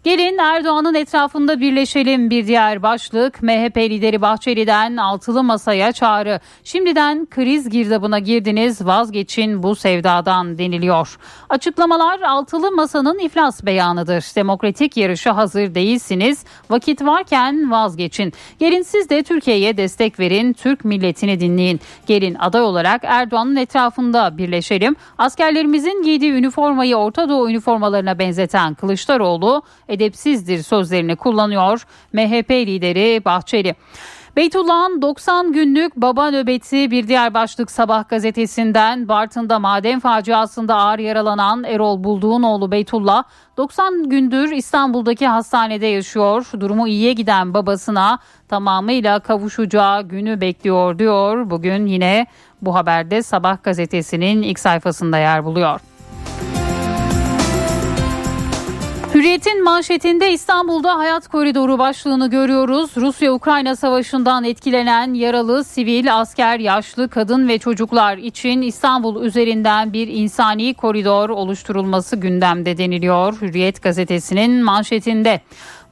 Gelin Erdoğan'ın etrafında birleşelim bir diğer başlık. MHP lideri Bahçeli'den altılı masaya çağrı. Şimdiden kriz girdabına girdiniz vazgeçin bu sevdadan deniliyor. Açıklamalar altılı masanın iflas beyanıdır. Demokratik yarışa hazır değilsiniz. Vakit varken vazgeçin. Gelin siz de Türkiye'ye destek verin. Türk milletini dinleyin. Gelin aday olarak Erdoğan'ın etrafında birleşelim. Askerlerimizin giydiği üniformayı Orta Doğu üniformalarına benzeten Kılıçdaroğlu edepsizdir sözlerini kullanıyor MHP lideri Bahçeli. Beytullah'ın 90 günlük baba nöbeti bir diğer başlık sabah gazetesinden Bartın'da maden faciasında ağır yaralanan Erol Bulduğunoğlu Beytullah 90 gündür İstanbul'daki hastanede yaşıyor. Durumu iyiye giden babasına tamamıyla kavuşacağı günü bekliyor diyor. Bugün yine bu haberde Sabah gazetesinin ilk sayfasında yer buluyor. Hürriyet'in manşetinde İstanbul'da hayat koridoru başlığını görüyoruz. Rusya-Ukrayna savaşından etkilenen yaralı, sivil, asker, yaşlı, kadın ve çocuklar için İstanbul üzerinden bir insani koridor oluşturulması gündemde deniliyor. Hürriyet gazetesinin manşetinde.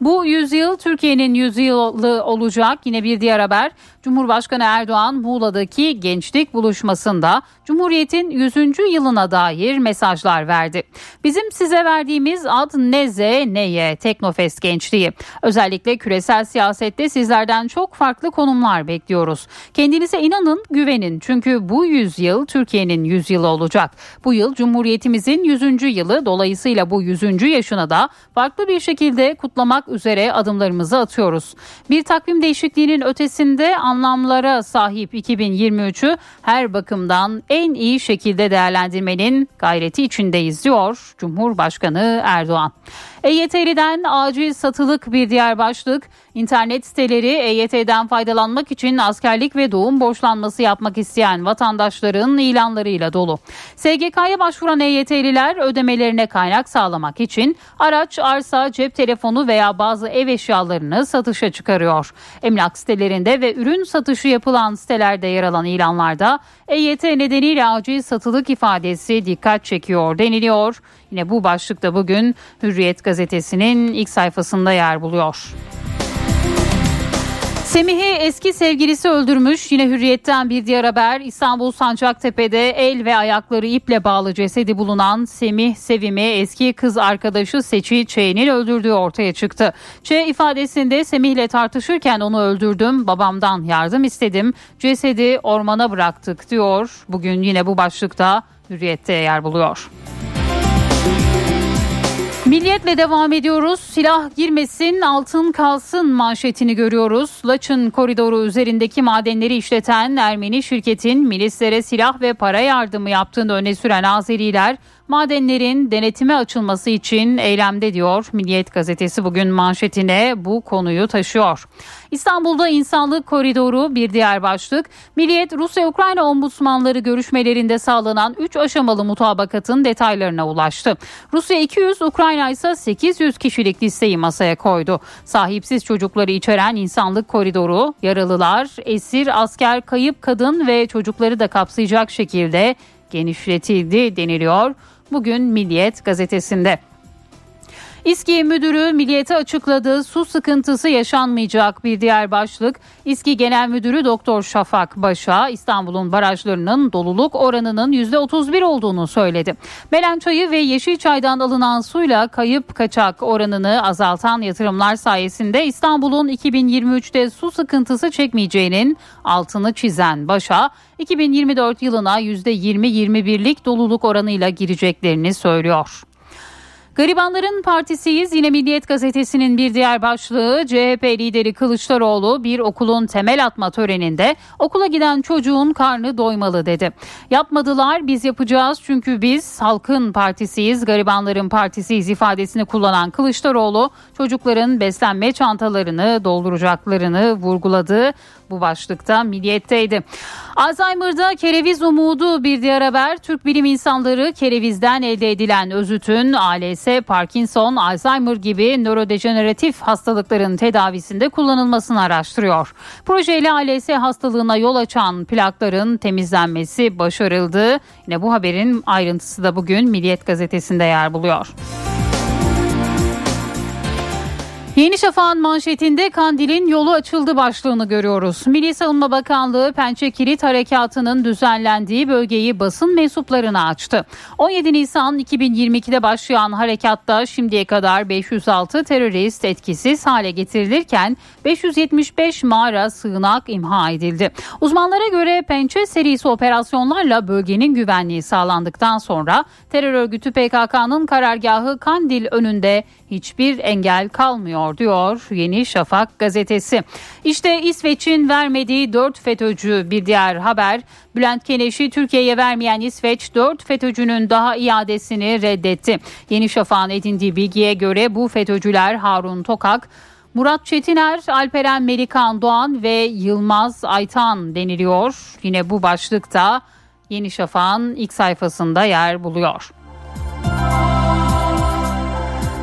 Bu yüzyıl Türkiye'nin yüzyılı olacak. Yine bir diğer haber. Cumhurbaşkanı Erdoğan Muğla'daki gençlik buluşmasında Cumhuriyet'in 100. yılına dair mesajlar verdi. Bizim size verdiğimiz ad ne Z ne Y Teknofest gençliği. Özellikle küresel siyasette sizlerden çok farklı konumlar bekliyoruz. Kendinize inanın, güvenin. Çünkü bu yüzyıl Türkiye'nin yüzyılı olacak. Bu yıl Cumhuriyetimizin 100. yılı dolayısıyla bu 100. yaşına da farklı bir şekilde kutlamak üzere adımlarımızı atıyoruz. Bir takvim değişikliğinin ötesinde anlamlara sahip 2023'ü her bakımdan en iyi şekilde değerlendirmenin gayreti içindeyiz diyor Cumhurbaşkanı Erdoğan. EYT'liden acil satılık bir diğer başlık. İnternet siteleri EYT'den faydalanmak için askerlik ve doğum borçlanması yapmak isteyen vatandaşların ilanlarıyla dolu. SGK'ya başvuran EYT'liler ödemelerine kaynak sağlamak için araç, arsa, cep telefonu veya bazı ev eşyalarını satışa çıkarıyor. Emlak sitelerinde ve ürün satışı yapılan sitelerde yer alan ilanlarda EYT nedeniyle acil satılık ifadesi dikkat çekiyor deniliyor. Yine bu başlıkta bugün Hürriyet gazetesinin ilk sayfasında yer buluyor. Semih'i eski sevgilisi öldürmüş. Yine hürriyetten bir diğer haber. İstanbul Sancaktepe'de el ve ayakları iple bağlı cesedi bulunan Semih Sevim'i eski kız arkadaşı Seçi Ç'nin öldürdüğü ortaya çıktı. Ç ifadesinde Semih ile tartışırken onu öldürdüm. Babamdan yardım istedim. Cesedi ormana bıraktık diyor. Bugün yine bu başlıkta hürriyette yer buluyor. Milliyetle devam ediyoruz. Silah girmesin, altın kalsın manşetini görüyoruz. Laçın koridoru üzerindeki madenleri işleten Ermeni şirketin milislere silah ve para yardımı yaptığını öne süren Azeriler madenlerin denetime açılması için eylemde diyor. Milliyet gazetesi bugün manşetine bu konuyu taşıyor. İstanbul'da insanlık koridoru bir diğer başlık. Milliyet Rusya-Ukrayna ombudsmanları görüşmelerinde sağlanan 3 aşamalı mutabakatın detaylarına ulaştı. Rusya 200, Ukrayna ise 800 kişilik listeyi masaya koydu. Sahipsiz çocukları içeren insanlık koridoru yaralılar, esir, asker, kayıp kadın ve çocukları da kapsayacak şekilde genişletildi deniliyor. Bugün Milliyet gazetesinde. İSKİ Müdürü Milliyet'e açıkladığı su sıkıntısı yaşanmayacak bir diğer başlık. İSKİ Genel Müdürü Doktor Şafak Baş'a İstanbul'un barajlarının doluluk oranının %31 olduğunu söyledi. Melençayı ve Yeşilçay'dan alınan suyla kayıp kaçak oranını azaltan yatırımlar sayesinde İstanbul'un 2023'te su sıkıntısı çekmeyeceğinin altını çizen Baş'a 2024 yılına %20-21'lik doluluk oranıyla gireceklerini söylüyor. Garibanların Partisiyiz. Yine Milliyet Gazetesi'nin bir diğer başlığı CHP lideri Kılıçdaroğlu bir okulun temel atma töreninde okula giden çocuğun karnı doymalı dedi. Yapmadılar biz yapacağız çünkü biz halkın partisiyiz. Garibanların partisiyiz ifadesini kullanan Kılıçdaroğlu çocukların beslenme çantalarını dolduracaklarını vurguladı bu başlıkta Milliyet'teydi. Alzheimer'da kereviz umudu bir diğer haber. Türk bilim insanları kerevizden elde edilen özütün ALS, Parkinson, Alzheimer gibi nörodejeneratif hastalıkların tedavisinde kullanılmasını araştırıyor. Projeyle ALS hastalığına yol açan plakların temizlenmesi başarıldı. Yine bu haberin ayrıntısı da bugün Milliyet gazetesinde yer buluyor. Yeni Şafak'ın manşetinde Kandil'in yolu açıldı başlığını görüyoruz. Milli Savunma Bakanlığı Pençe Kilit Harekatı'nın düzenlendiği bölgeyi basın mensuplarına açtı. 17 Nisan 2022'de başlayan harekatta şimdiye kadar 506 terörist etkisiz hale getirilirken 575 mağara sığınak imha edildi. Uzmanlara göre Pençe serisi operasyonlarla bölgenin güvenliği sağlandıktan sonra terör örgütü PKK'nın karargahı Kandil önünde hiçbir engel kalmıyor diyor Yeni Şafak gazetesi. İşte İsveç'in vermediği 4 FETÖ'cü bir diğer haber. Bülent Keneş'i Türkiye'ye vermeyen İsveç 4 FETÖ'cünün daha iadesini reddetti. Yeni Şafak'ın edindiği bilgiye göre bu FETÖ'cüler Harun Tokak, Murat Çetiner, Alperen Melikan Doğan ve Yılmaz Aytan deniliyor. Yine bu başlıkta Yeni Şafak'ın ilk sayfasında yer buluyor.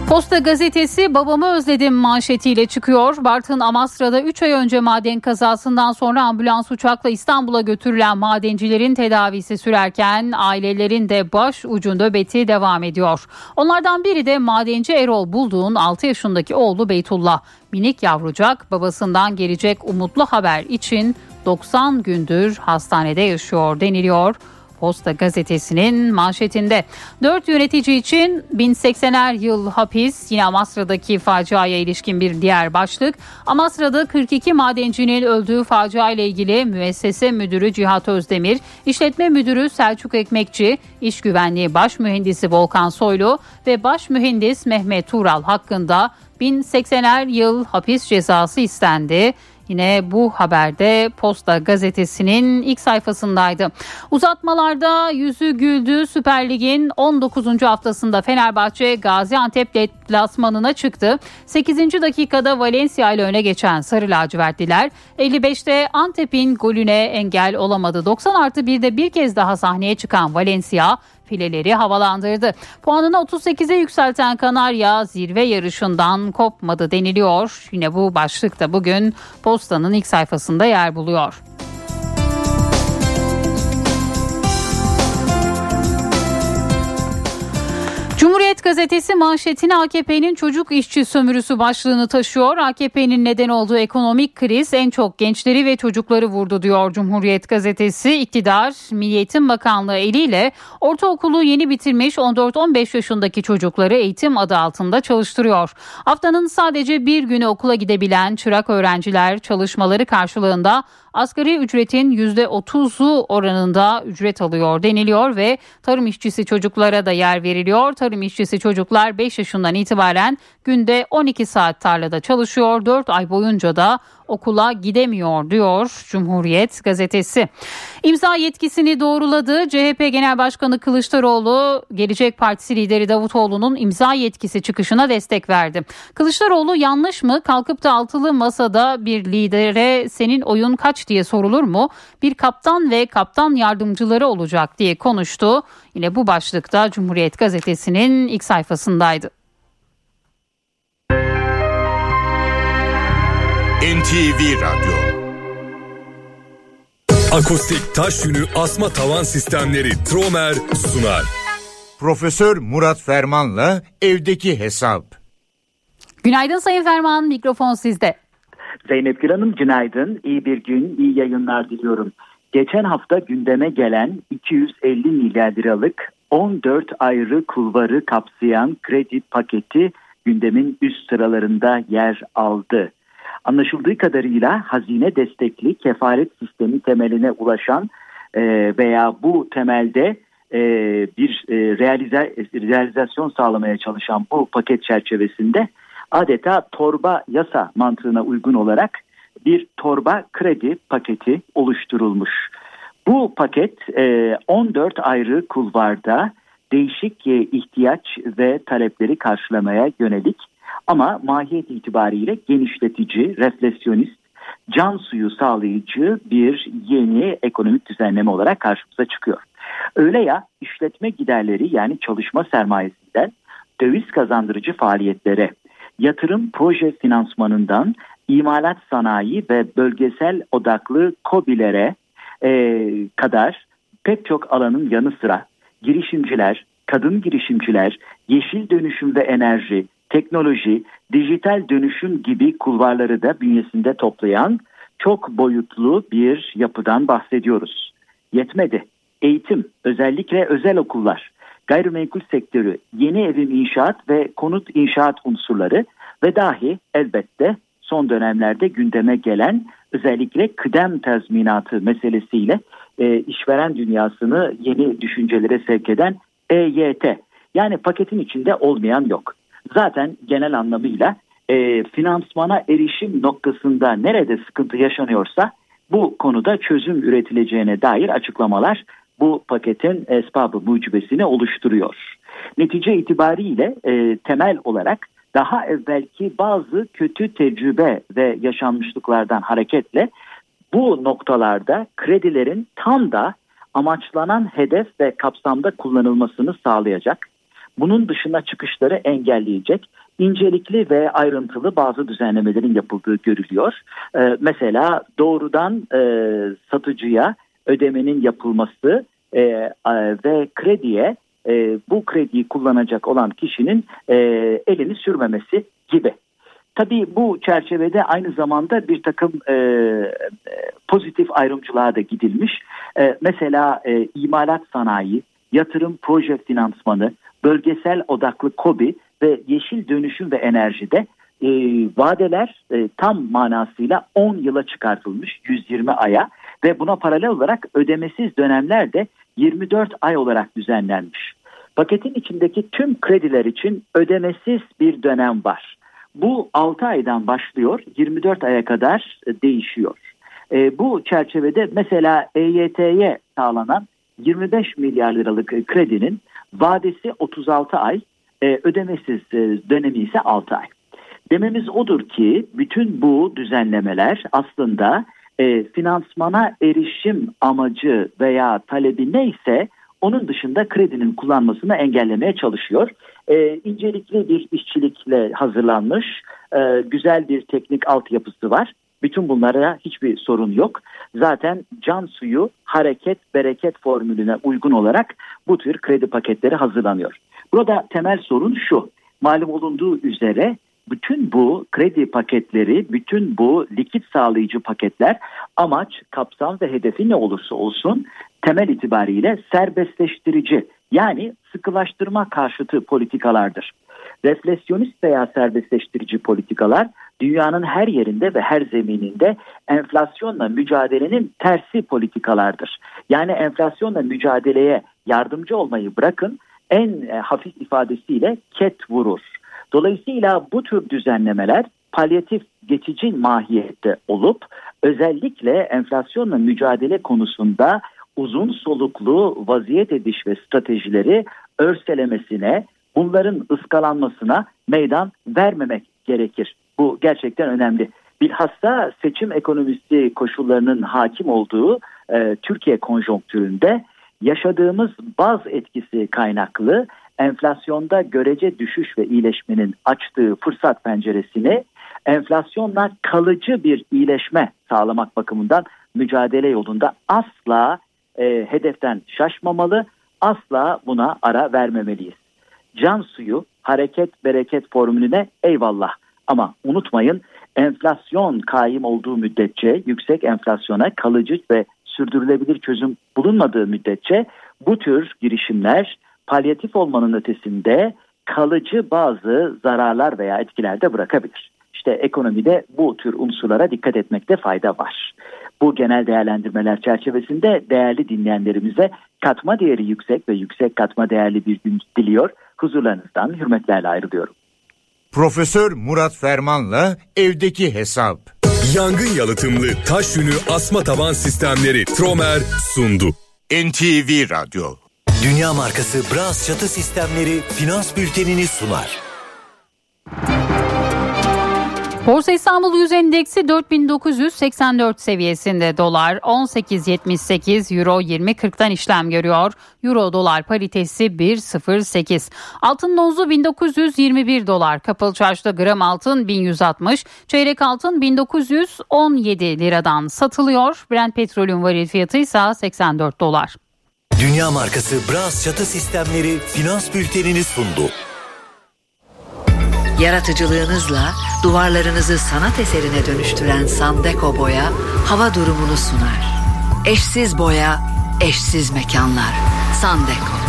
Posta gazetesi babamı özledim manşetiyle çıkıyor. Bartın Amasra'da 3 ay önce maden kazasından sonra ambulans uçakla İstanbul'a götürülen madencilerin tedavisi sürerken ailelerin de baş ucu nöbeti devam ediyor. Onlardan biri de madenci Erol Bulduğ'un 6 yaşındaki oğlu Beytullah. Minik yavrucak babasından gelecek umutlu haber için 90 gündür hastanede yaşıyor deniliyor. Posta gazetesinin manşetinde. Dört yönetici için 1080'er yıl hapis yine Amasra'daki faciaya ilişkin bir diğer başlık. Amasra'da 42 madencinin öldüğü facia ile ilgili müessese müdürü Cihat Özdemir, işletme müdürü Selçuk Ekmekçi, iş güvenliği baş mühendisi Volkan Soylu ve baş mühendis Mehmet Tural hakkında 1080'er yıl hapis cezası istendi. Yine bu haberde Posta gazetesinin ilk sayfasındaydı. Uzatmalarda yüzü güldü Süper Lig'in 19. haftasında Fenerbahçe Gaziantep deplasmanına çıktı. 8. dakikada Valencia ile öne geçen Sarı Lacivertliler 55'te Antep'in golüne engel olamadı. 90 artı 1'de bir kez daha sahneye çıkan Valencia fileleri havalandırdı. Puanını 38'e yükselten Kanarya zirve yarışından kopmadı deniliyor. Yine bu başlıkta bugün postanın ilk sayfasında yer buluyor. Gazetesi manşetine AKP'nin çocuk işçi sömürüsü başlığını taşıyor. AKP'nin neden olduğu ekonomik kriz en çok gençleri ve çocukları vurdu diyor Cumhuriyet gazetesi. İktidar Milli Eğitim Bakanlığı eliyle ortaokulu yeni bitirmiş 14-15 yaşındaki çocukları eğitim adı altında çalıştırıyor. Haftanın sadece bir günü okula gidebilen çırak öğrenciler çalışmaları karşılığında asgari ücretin %30'u oranında ücret alıyor deniliyor ve tarım işçisi çocuklara da yer veriliyor. Tarım işçisi çocuklar 5 yaşından itibaren günde 12 saat tarlada çalışıyor. 4 ay boyunca da okula gidemiyor diyor Cumhuriyet gazetesi. İmza yetkisini doğruladı. CHP Genel Başkanı Kılıçdaroğlu Gelecek Partisi lideri Davutoğlu'nun imza yetkisi çıkışına destek verdi. Kılıçdaroğlu yanlış mı? Kalkıp da altılı masada bir lidere senin oyun kaç diye sorulur mu? Bir kaptan ve kaptan yardımcıları olacak diye konuştu. Yine bu başlıkta Cumhuriyet gazetesinin ilk sayfasındaydı.
NTV Radyo
Akustik taş yünü asma tavan sistemleri Tromer sunar.
Profesör Murat Ferman'la evdeki hesap.
Günaydın Sayın Ferman, mikrofon sizde.
Zeynep Gül Hanım günaydın, iyi bir gün, iyi yayınlar diliyorum. Geçen hafta gündeme gelen 250 milyar liralık 14 ayrı kulvarı kapsayan kredi paketi gündemin üst sıralarında yer aldı. Anlaşıldığı kadarıyla hazine destekli kefaret sistemi temeline ulaşan e, veya bu temelde e, bir e, realize, realizasyon sağlamaya çalışan bu paket çerçevesinde adeta torba yasa mantığına uygun olarak bir torba kredi paketi oluşturulmuş. Bu paket 14 ayrı kulvarda değişik ihtiyaç ve talepleri karşılamaya yönelik ama mahiyet itibariyle genişletici, refleksiyonist, can suyu sağlayıcı bir yeni ekonomik düzenleme olarak karşımıza çıkıyor. Öyle ya işletme giderleri yani çalışma sermayesinden döviz kazandırıcı faaliyetlere, yatırım proje finansmanından imalat sanayi ve bölgesel odaklı COBİ'lere e, kadar pek çok alanın yanı sıra girişimciler, kadın girişimciler, yeşil dönüşüm ve enerji, teknoloji, dijital dönüşüm gibi kulvarları da bünyesinde toplayan çok boyutlu bir yapıdan bahsediyoruz. Yetmedi. Eğitim, özellikle özel okullar, gayrimenkul sektörü, yeni evim inşaat ve konut inşaat unsurları ve dahi elbette son dönemlerde gündeme gelen özellikle kıdem tazminatı meselesiyle e, işveren dünyasını yeni düşüncelere sevk eden EYT. Yani paketin içinde olmayan yok. Zaten genel anlamıyla e, finansmana erişim noktasında nerede sıkıntı yaşanıyorsa bu konuda çözüm üretileceğine dair açıklamalar bu paketin esbabı mucibesini oluşturuyor. Netice itibariyle e, temel olarak daha evvelki bazı kötü tecrübe ve yaşanmışlıklardan hareketle bu noktalarda kredilerin tam da amaçlanan hedef ve kapsamda kullanılmasını sağlayacak, bunun dışına çıkışları engelleyecek incelikli ve ayrıntılı bazı düzenlemelerin yapıldığı görülüyor. Ee, mesela doğrudan e, satıcıya ödemenin yapılması e, ve krediye e, bu krediyi kullanacak olan kişinin e, elini sürmemesi gibi. Tabii bu çerçevede aynı zamanda bir takım e, pozitif ayrımcılığa da gidilmiş. E, mesela e, imalat sanayi, yatırım proje finansmanı, bölgesel odaklı KOBİ ve yeşil dönüşüm ve enerjide e, vadeler e, tam manasıyla 10 yıla çıkartılmış 120 aya ve buna paralel olarak ödemesiz dönemler de 24 ay olarak düzenlenmiş. Paketin içindeki tüm krediler için ödemesiz bir dönem var. Bu 6 aydan başlıyor 24 aya kadar değişiyor. E, bu çerçevede mesela EYT'ye sağlanan 25 milyar liralık kredinin vadesi 36 ay, e, ödemesiz e, dönemi ise 6 ay. Dememiz odur ki bütün bu düzenlemeler aslında e, finansmana erişim amacı veya talebi neyse onun dışında kredinin kullanmasını engellemeye çalışıyor. E, incelikli bir işçilikle hazırlanmış e, güzel bir teknik altyapısı var. Bütün bunlara hiçbir sorun yok. Zaten can suyu hareket bereket formülüne uygun olarak bu tür kredi paketleri hazırlanıyor. Burada temel sorun şu. Malum olunduğu üzere bütün bu kredi paketleri, bütün bu likit sağlayıcı paketler amaç, kapsam ve hedefi ne olursa olsun temel itibariyle serbestleştirici yani sıkılaştırma karşıtı politikalardır. Refleksiyonist veya serbestleştirici politikalar dünyanın her yerinde ve her zemininde enflasyonla mücadelenin tersi politikalardır. Yani enflasyonla mücadeleye yardımcı olmayı bırakın en e, hafif ifadesiyle ket vurur. Dolayısıyla bu tür düzenlemeler palyatif geçici mahiyette olup özellikle enflasyonla mücadele konusunda uzun soluklu vaziyet ediş ve stratejileri örselemesine, bunların ıskalanmasına meydan vermemek gerekir. Bu gerçekten önemli. Bilhassa seçim ekonomisi koşullarının hakim olduğu e, Türkiye konjonktüründe yaşadığımız baz etkisi kaynaklı enflasyonda görece düşüş ve iyileşmenin açtığı fırsat penceresini enflasyonla kalıcı bir iyileşme sağlamak bakımından mücadele yolunda asla e, hedeften şaşmamalı, asla buna ara vermemeliyiz. Can suyu hareket bereket formülüne eyvallah Ama unutmayın enflasyon kaim olduğu müddetçe yüksek enflasyona kalıcı ve sürdürülebilir çözüm bulunmadığı müddetçe bu tür girişimler palyatif olmanın ötesinde kalıcı bazı zararlar veya etkiler de bırakabilir. İşte ekonomide bu tür unsurlara dikkat etmekte fayda var. Bu genel değerlendirmeler çerçevesinde değerli dinleyenlerimize katma değeri yüksek ve yüksek katma değerli bir gün diliyor. Huzurlarınızdan hürmetlerle ayrılıyorum.
Profesör Murat Ferman'la evdeki hesap.
Yangın yalıtımlı taş yünü asma taban sistemleri Tromer sundu.
NTV Radyo.
Dünya markası Bras çatı sistemleri finans bültenini sunar.
Borsa İstanbul Yüz Endeksi 4984 seviyesinde dolar 18.78 euro 20.40'dan işlem görüyor. Euro dolar paritesi 1.08. Altın nozu 1921 dolar. Kapalı çarşıda gram altın 1160. Çeyrek altın 1917 liradan satılıyor. Brent petrolün varil fiyatı ise 84 dolar.
Dünya markası Bras çatı sistemleri finans bültenini sundu.
Yaratıcılığınızla duvarlarınızı sanat eserine dönüştüren Sandeko Boya hava durumunu sunar. Eşsiz boya, eşsiz mekanlar. Sandeko.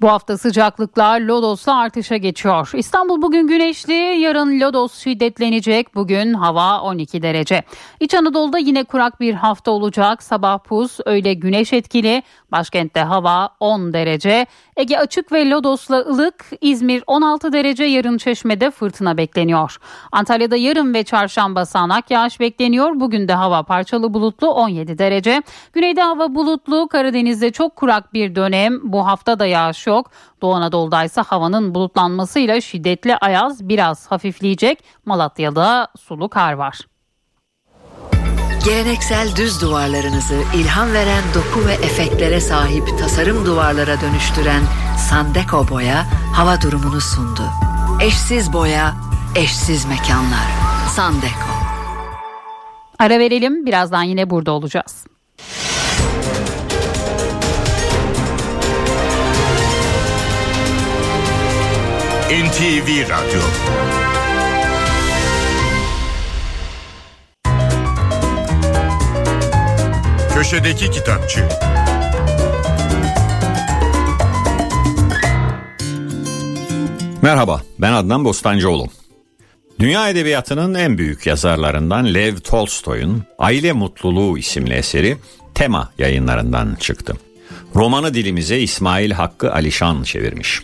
Bu hafta sıcaklıklar Lodos'la artışa geçiyor. İstanbul bugün güneşli, yarın Lodos şiddetlenecek. Bugün hava 12 derece. İç Anadolu'da yine kurak bir hafta olacak. Sabah pus, öğle güneş etkili. Başkentte hava 10 derece. Ege açık ve Lodos'la ılık. İzmir 16 derece. Yarın Çeşme'de fırtına bekleniyor. Antalya'da yarın ve çarşamba sağanak yağış bekleniyor. Bugün de hava parçalı bulutlu 17 derece. Güneyde hava bulutlu. Karadeniz'de çok kurak bir dönem. Bu hafta da yağış yok. Doğu Anadolu'da ise havanın bulutlanmasıyla şiddetli ayaz biraz hafifleyecek. Malatya'da sulu kar var.
Geleneksel düz duvarlarınızı ilham veren doku ve efektlere sahip tasarım duvarlara dönüştüren Sandeko Boya hava durumunu sundu. Eşsiz boya, eşsiz mekanlar. Sandeko.
Ara verelim birazdan yine burada olacağız.
NTV Radyo. Köşedeki Kitapçı
Merhaba, ben Adnan Bostancıoğlu. Dünya edebiyatının en büyük yazarlarından Lev Tolstoy'un Aile Mutluluğu isimli eseri Tema yayınlarından çıktı. Romanı dilimize İsmail Hakkı Alişan çevirmiş.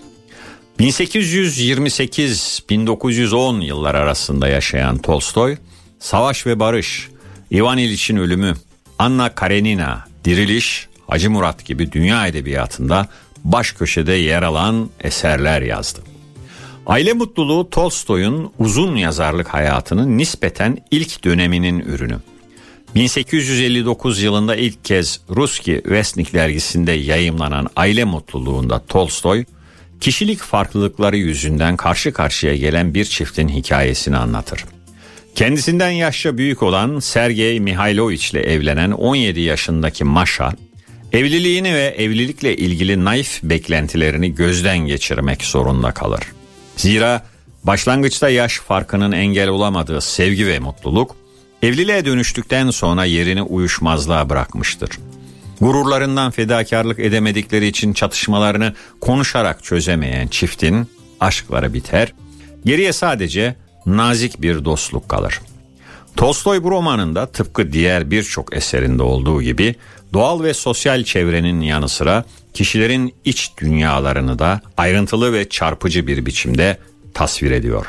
1828-1910 yıllar arasında yaşayan Tolstoy, Savaş ve Barış, Ivan İliç'in ölümü, Anna Karenina, Diriliş, Hacı Murat gibi dünya edebiyatında baş köşede yer alan eserler yazdı. Aile mutluluğu Tolstoy'un uzun yazarlık hayatının nispeten ilk döneminin ürünü. 1859 yılında ilk kez Ruski Vesnik dergisinde yayımlanan Aile Mutluluğunda Tolstoy, kişilik farklılıkları yüzünden karşı karşıya gelen bir çiftin hikayesini anlatır. Kendisinden yaşça büyük olan Sergey Mihailovich ile evlenen 17 yaşındaki Masha, evliliğini ve evlilikle ilgili naif beklentilerini gözden geçirmek zorunda kalır. Zira başlangıçta yaş farkının engel olamadığı sevgi ve mutluluk, evliliğe dönüştükten sonra yerini uyuşmazlığa bırakmıştır. Gururlarından fedakarlık edemedikleri için çatışmalarını konuşarak çözemeyen çiftin aşkları biter, geriye sadece nazik bir dostluk kalır. Tolstoy bu romanında tıpkı diğer birçok eserinde olduğu gibi doğal ve sosyal çevrenin yanı sıra kişilerin iç dünyalarını da ayrıntılı ve çarpıcı bir biçimde tasvir ediyor.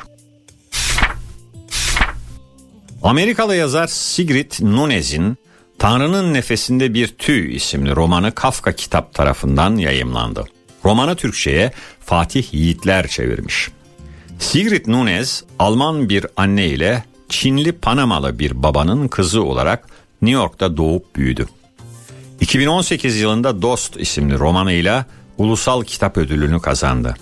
Amerikalı yazar Sigrid Nunez'in Tanrı'nın Nefesinde Bir Tüy isimli romanı Kafka Kitap tarafından yayımlandı. Romanı Türkçe'ye Fatih Yiğitler çevirmiş. Sigrid Nunez, Alman bir anne ile Çinli Panamalı bir babanın kızı olarak New York'ta doğup büyüdü. 2018 yılında Dost isimli romanıyla Ulusal Kitap Ödülünü kazandı.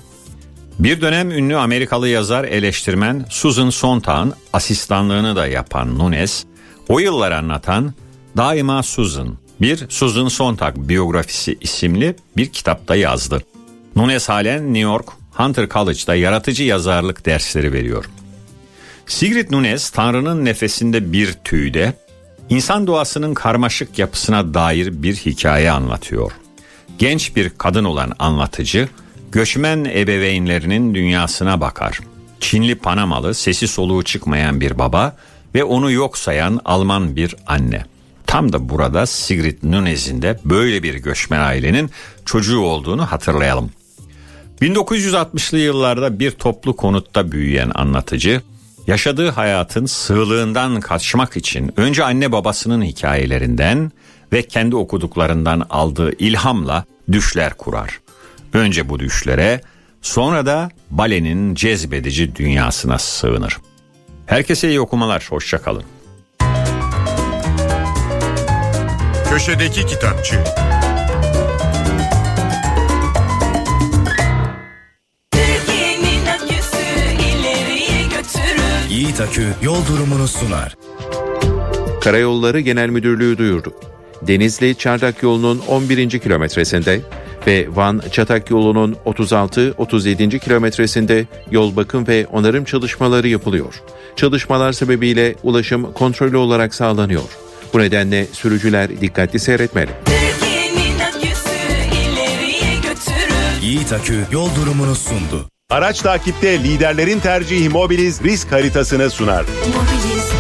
Bir dönem ünlü Amerikalı yazar eleştirmen Susan Sontag'ın asistanlığını da yapan Nunes, o yılları anlatan Daima Susan, bir Susan Sontag biyografisi isimli bir kitapta yazdı. Nunes halen New York Hunter College'da yaratıcı yazarlık dersleri veriyor. Sigrid Nunes Tanrı'nın nefesinde bir tüyde insan doğasının karmaşık yapısına dair bir hikaye anlatıyor. Genç bir kadın olan anlatıcı göçmen ebeveynlerinin dünyasına bakar. Çinli Panamalı sesi soluğu çıkmayan bir baba ve onu yok sayan Alman bir anne. Tam da burada Sigrid Nunes'in de böyle bir göçmen ailenin çocuğu olduğunu hatırlayalım. 1960'lı yıllarda bir toplu konutta büyüyen anlatıcı, yaşadığı hayatın sığlığından kaçmak için önce anne babasının hikayelerinden ve kendi okuduklarından aldığı ilhamla düşler kurar. Önce bu düşlere, sonra da balenin cezbedici dünyasına sığınır. Herkese iyi okumalar, hoşçakalın.
Köşedeki Kitapçı.
Yiğit Akü yol durumunu sunar.
Karayolları Genel Müdürlüğü duyurdu. Denizli Çardak yolunun 11. kilometresinde ve Van Çatak yolunun 36-37. kilometresinde yol bakım ve onarım çalışmaları yapılıyor. Çalışmalar sebebiyle ulaşım kontrollü olarak sağlanıyor. Bu nedenle sürücüler dikkatli seyretmeli.
Yiğit Akü yol durumunu sundu.
Araç takipte liderlerin tercihi Mobiliz risk haritasını sunar.
Mobiliz.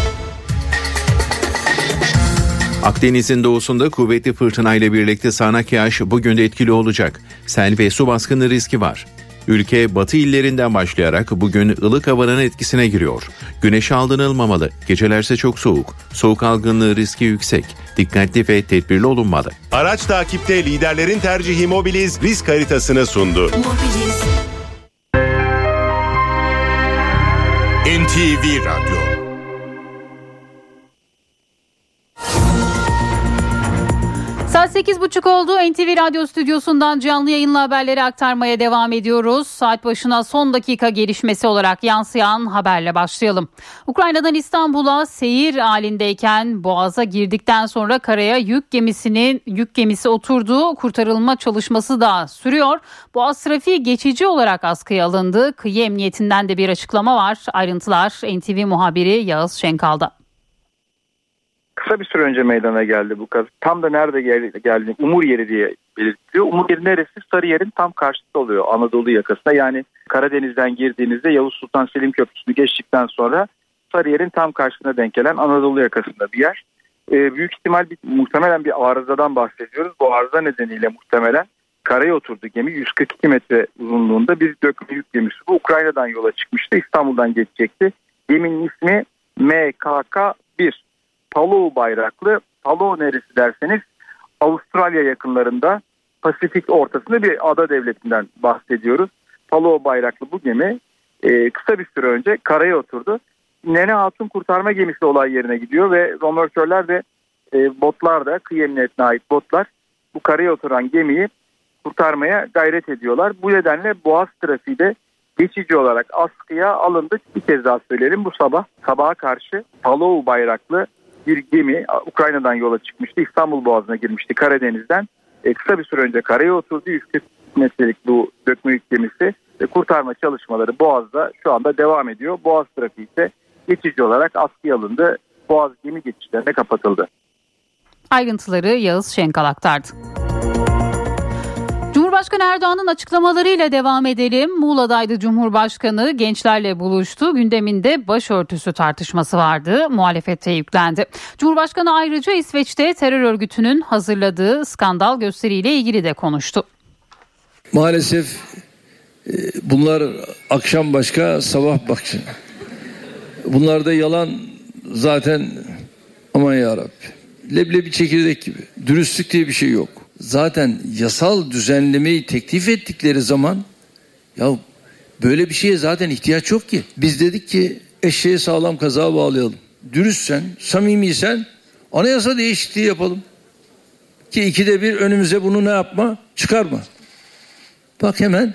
Akdeniz'in doğusunda kuvvetli fırtına ile birlikte sağanak yağış bugün de etkili olacak. Sel ve su baskını riski var. Ülke batı illerinden başlayarak bugün ılık havanın etkisine giriyor. Güneş aldırılmamalı, gecelerse çok soğuk. Soğuk algınlığı riski yüksek. Dikkatli ve tedbirli olunmalı.
Araç takipte liderlerin tercihi Mobiliz risk haritasını sundu.
Mobiliz.
NTV Radyo
Saat 8.30 oldu. NTV Radyo Stüdyosu'ndan canlı yayınla haberleri aktarmaya devam ediyoruz. Saat başına son dakika gelişmesi olarak yansıyan haberle başlayalım. Ukrayna'dan İstanbul'a seyir halindeyken Boğaz'a girdikten sonra karaya yük gemisinin yük gemisi oturdu. Kurtarılma çalışması da sürüyor. Boğaz trafiği geçici olarak askıya alındı. Kıyı Emniyetinden de bir açıklama var. Ayrıntılar NTV muhabiri Yağız Şenkal'da.
Kısa bir süre önce meydana geldi bu kaz. Tam da nerede gel- geldiğini umur yeri diye belirtiliyor. Umur yeri neresi? Sarıyer'in tam karşısında oluyor Anadolu yakasında. Yani Karadeniz'den girdiğinizde Yavuz Sultan Selim Köprüsü'nü geçtikten sonra Sarıyer'in tam karşısına denk gelen Anadolu yakasında bir yer. Ee, büyük ihtimal bir, muhtemelen bir arızadan bahsediyoruz. Bu arıza nedeniyle muhtemelen karaya oturdu gemi 142 metre uzunluğunda bir dökme yük gemisi. Bu Ukrayna'dan yola çıkmıştı. İstanbul'dan geçecekti. Geminin ismi MKK-1. Palau bayraklı. Palau neresi derseniz Avustralya yakınlarında Pasifik ortasında bir ada devletinden bahsediyoruz. Palau bayraklı bu gemi e, kısa bir süre önce karaya oturdu. Nene Hatun kurtarma gemisi olay yerine gidiyor ve romörkörler ve e, botlar da kıyı emniyetine ait botlar bu karaya oturan gemiyi kurtarmaya gayret ediyorlar. Bu nedenle Boğaz trafiği de geçici olarak askıya alındı. Bir kez daha söyleyelim bu sabah sabaha karşı Palau bayraklı bir gemi Ukrayna'dan yola çıkmıştı. İstanbul Boğazı'na girmişti Karadeniz'den. E, kısa bir süre önce karaya oturdu. 140 metrelik bu dökme yük gemisi ve kurtarma çalışmaları Boğaz'da şu anda devam ediyor. Boğaz trafiği ise geçici olarak askıya alındı. Boğaz gemi geçişlerine kapatıldı.
Ayrıntıları Yağız Şenkal aktardı. Cumhurbaşkanı Erdoğan'ın açıklamalarıyla devam edelim. Muğla'daydı Cumhurbaşkanı gençlerle buluştu. Gündeminde başörtüsü tartışması vardı. Muhalefete yüklendi. Cumhurbaşkanı ayrıca İsveç'te terör örgütünün hazırladığı skandal gösteriyle ilgili de konuştu.
Maalesef e, bunlar akşam başka sabah başka. Bunlarda yalan zaten aman yarabbi. Leblebi çekirdek gibi. Dürüstlük diye bir şey yok. Zaten yasal düzenlemeyi teklif ettikleri zaman ya böyle bir şeye zaten ihtiyaç yok ki. Biz dedik ki eşeğe sağlam kazağa bağlayalım. Dürüstsen, samimiysen anayasa değişikliği yapalım. Ki ikide bir önümüze bunu ne yapma? Çıkarma. Bak hemen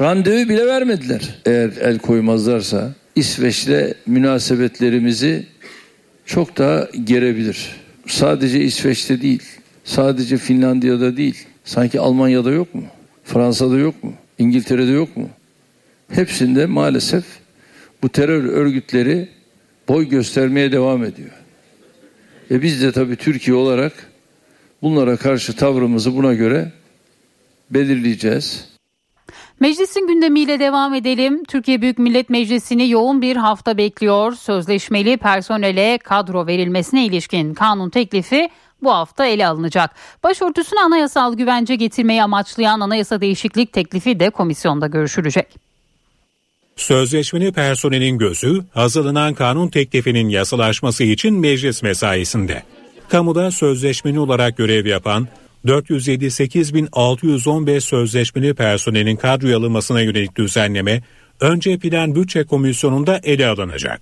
randevu bile vermediler. Eğer el koymazlarsa İsveç'le münasebetlerimizi çok daha gerebilir. Sadece İsveç'te değil, sadece Finlandiya'da değil. Sanki Almanya'da yok mu? Fransa'da yok mu? İngiltere'de yok mu? hepsinde maalesef bu terör örgütleri boy göstermeye devam ediyor. E biz de tabii Türkiye olarak bunlara karşı tavrımızı buna göre belirleyeceğiz.
Meclisin gündemiyle devam edelim. Türkiye Büyük Millet Meclisi'ni yoğun bir hafta bekliyor. Sözleşmeli personele kadro verilmesine ilişkin kanun teklifi bu hafta ele alınacak. Başörtüsüne anayasal güvence getirmeyi amaçlayan anayasa değişiklik teklifi de komisyonda görüşülecek.
Sözleşmeli personelin gözü hazırlanan kanun teklifinin yasalaşması için meclis mesaisinde. Kamuda sözleşmeli olarak görev yapan 478.615 sözleşmeli personelin kadroya alınmasına yönelik düzenleme önce Plan Bütçe Komisyonu'nda ele alınacak.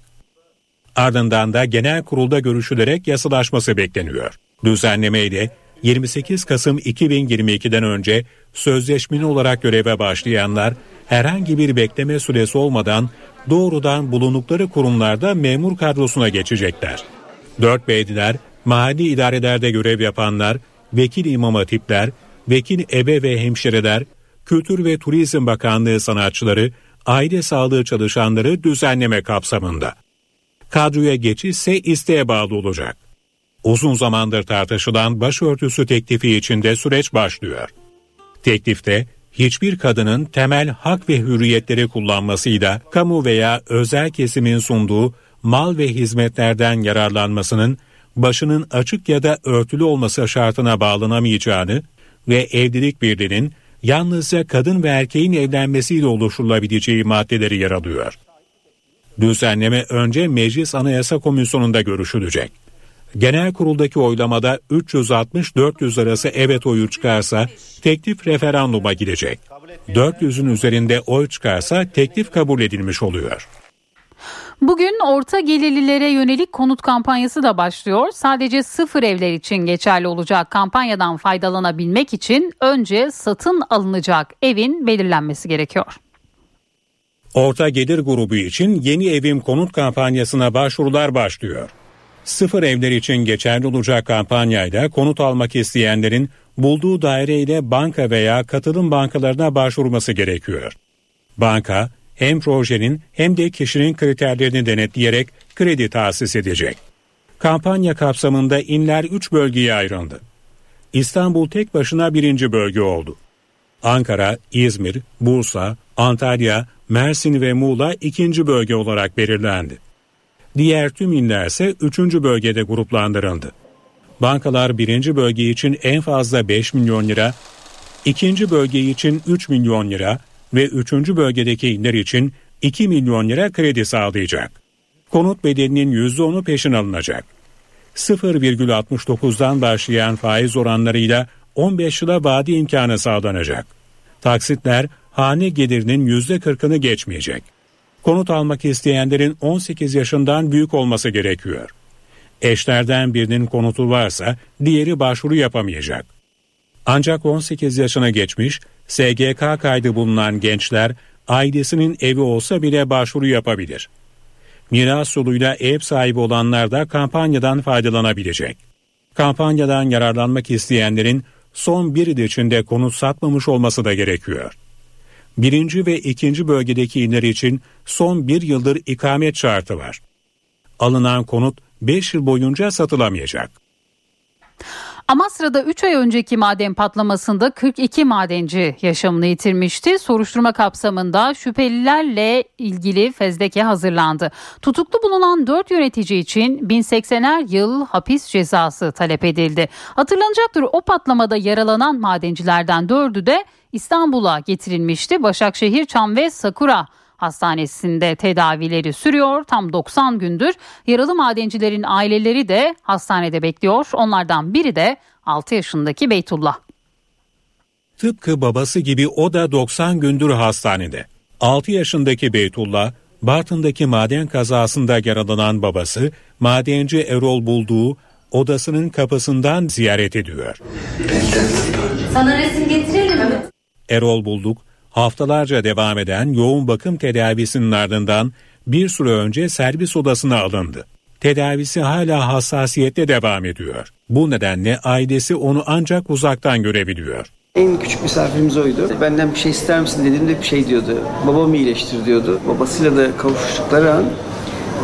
Ardından da genel kurulda görüşülerek yasalaşması bekleniyor. Düzenleme ile 28 Kasım 2022'den önce sözleşmeli olarak göreve başlayanlar herhangi bir bekleme süresi olmadan doğrudan bulundukları kurumlarda memur kadrosuna geçecekler. 4 beydiler, mahalli idarelerde görev yapanlar, vekil imam hatipler, vekil ebe ve hemşireler, Kültür ve Turizm Bakanlığı sanatçıları, aile sağlığı çalışanları düzenleme kapsamında. Kadroya geçiş ise isteğe bağlı olacak. Uzun zamandır tartışılan başörtüsü teklifi içinde süreç başlıyor. Teklifte hiçbir kadının temel hak ve hürriyetleri kullanmasıyla kamu veya özel kesimin sunduğu mal ve hizmetlerden yararlanmasının başının açık ya da örtülü olması şartına bağlanamayacağını ve evlilik birliğinin yalnızca kadın ve erkeğin evlenmesiyle oluşturulabileceği maddeleri yer alıyor. Düzenleme önce Meclis Anayasa Komisyonu'nda görüşülecek. Genel kuruldaki oylamada 360-400 arası evet oyu çıkarsa teklif referanduma gidecek. 400'ün üzerinde oy çıkarsa teklif kabul edilmiş oluyor.
Bugün orta gelirlilere yönelik konut kampanyası da başlıyor. Sadece sıfır evler için geçerli olacak kampanyadan faydalanabilmek için önce satın alınacak evin belirlenmesi gerekiyor.
Orta gelir grubu için yeni evim konut kampanyasına başvurular başlıyor. Sıfır evler için geçerli olacak kampanyayla konut almak isteyenlerin bulduğu daireyle banka veya katılım bankalarına başvurması gerekiyor. Banka hem projenin hem de kişinin kriterlerini denetleyerek kredi tahsis edecek. Kampanya kapsamında inler 3 bölgeye ayrıldı. İstanbul tek başına birinci bölge oldu. Ankara, İzmir, Bursa, Antalya, Mersin ve Muğla ikinci bölge olarak belirlendi. Diğer tüm iller ise üçüncü bölgede gruplandırıldı. Bankalar birinci bölge için en fazla 5 milyon lira, ikinci bölge için 3 milyon lira ve üçüncü bölgedeki iller için 2 milyon lira kredi sağlayacak. Konut bedelinin %10'u peşin alınacak. 0,69'dan başlayan faiz oranlarıyla 15 yıla vade imkanı sağlanacak. Taksitler hane gelirinin %40'ını geçmeyecek. Konut almak isteyenlerin 18 yaşından büyük olması gerekiyor. Eşlerden birinin konutu varsa diğeri başvuru yapamayacak. Ancak 18 yaşına geçmiş, SGK kaydı bulunan gençler ailesinin evi olsa bile başvuru yapabilir. Miras yoluyla ev sahibi olanlar da kampanyadan faydalanabilecek. Kampanyadan yararlanmak isteyenlerin son bir yıl içinde konut satmamış olması da gerekiyor. Birinci ve ikinci bölgedeki iller için son bir yıldır ikamet şartı var. Alınan konut 5 yıl boyunca satılamayacak.
Amasra'da 3 ay önceki maden patlamasında 42 madenci yaşamını yitirmişti. Soruşturma kapsamında şüphelilerle ilgili fezleke hazırlandı. Tutuklu bulunan 4 yönetici için 1080'er yıl hapis cezası talep edildi. Hatırlanacaktır o patlamada yaralanan madencilerden 4'ü de İstanbul'a getirilmişti. Başakşehir, Çam ve Sakura Hastanesi'nde tedavileri sürüyor. Tam 90 gündür yaralı madencilerin aileleri de hastanede bekliyor. Onlardan biri de 6 yaşındaki Beytullah.
Tıpkı babası gibi o da 90 gündür hastanede. 6 yaşındaki Beytullah, Bartın'daki maden kazasında yaralanan babası, madenci Erol bulduğu odasının kapısından ziyaret ediyor.
Sana resim getirelim mi?
Erol Bulduk, haftalarca devam eden yoğun bakım tedavisinin ardından bir süre önce servis odasına alındı. Tedavisi hala hassasiyette devam ediyor. Bu nedenle ailesi onu ancak uzaktan görebiliyor.
En küçük misafirimiz oydu. Benden bir şey ister misin dediğimde bir şey diyordu. Babamı iyileştir diyordu. Babasıyla da kavuştukları an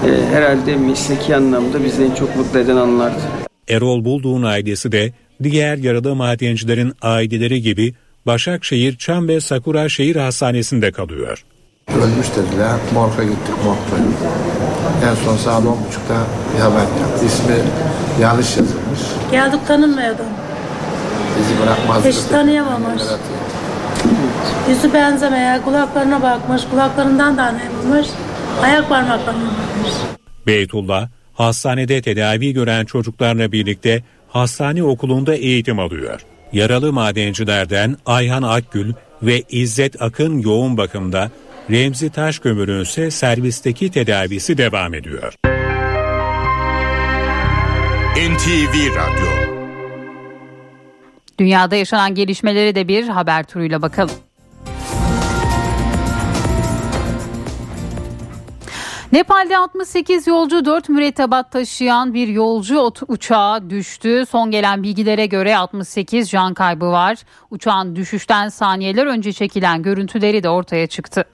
e, herhalde mesleki anlamda bizi en çok mutlu eden anlardı.
Erol Bulduğ'un ailesi de diğer yaralı madencilerin aileleri gibi Başakşehir Çam ve Sakura Şehir Hastanesi'nde kalıyor.
Ölmüş dediler. Morga gittik morga. En son saat 10.30'da bir haber geldi. İsmi yanlış yazılmış.
Geldik tanınmıyordum.
Bizi bırakmazdı.
Hiç tanıyamamış. Yüzü benzemeye, kulaklarına bakmış, kulaklarından da anlayamamış. Ayak parmaklarına bakmış.
Beytullah hastanede tedavi gören çocuklarla birlikte hastane okulunda eğitim alıyor. Yaralı madencilerden Ayhan Akgül ve İzzet Akın yoğun bakımda, Remzi Taşkömür'ün ise servisteki tedavisi devam ediyor.
NTV Radyo
Dünyada yaşanan gelişmeleri de bir haber turuyla bakalım. Nepal'de 68 yolcu 4 mürettebat taşıyan bir yolcu uçağı düştü. Son gelen bilgilere göre 68 can kaybı var. Uçağın düşüşten saniyeler önce çekilen görüntüleri de ortaya çıktı.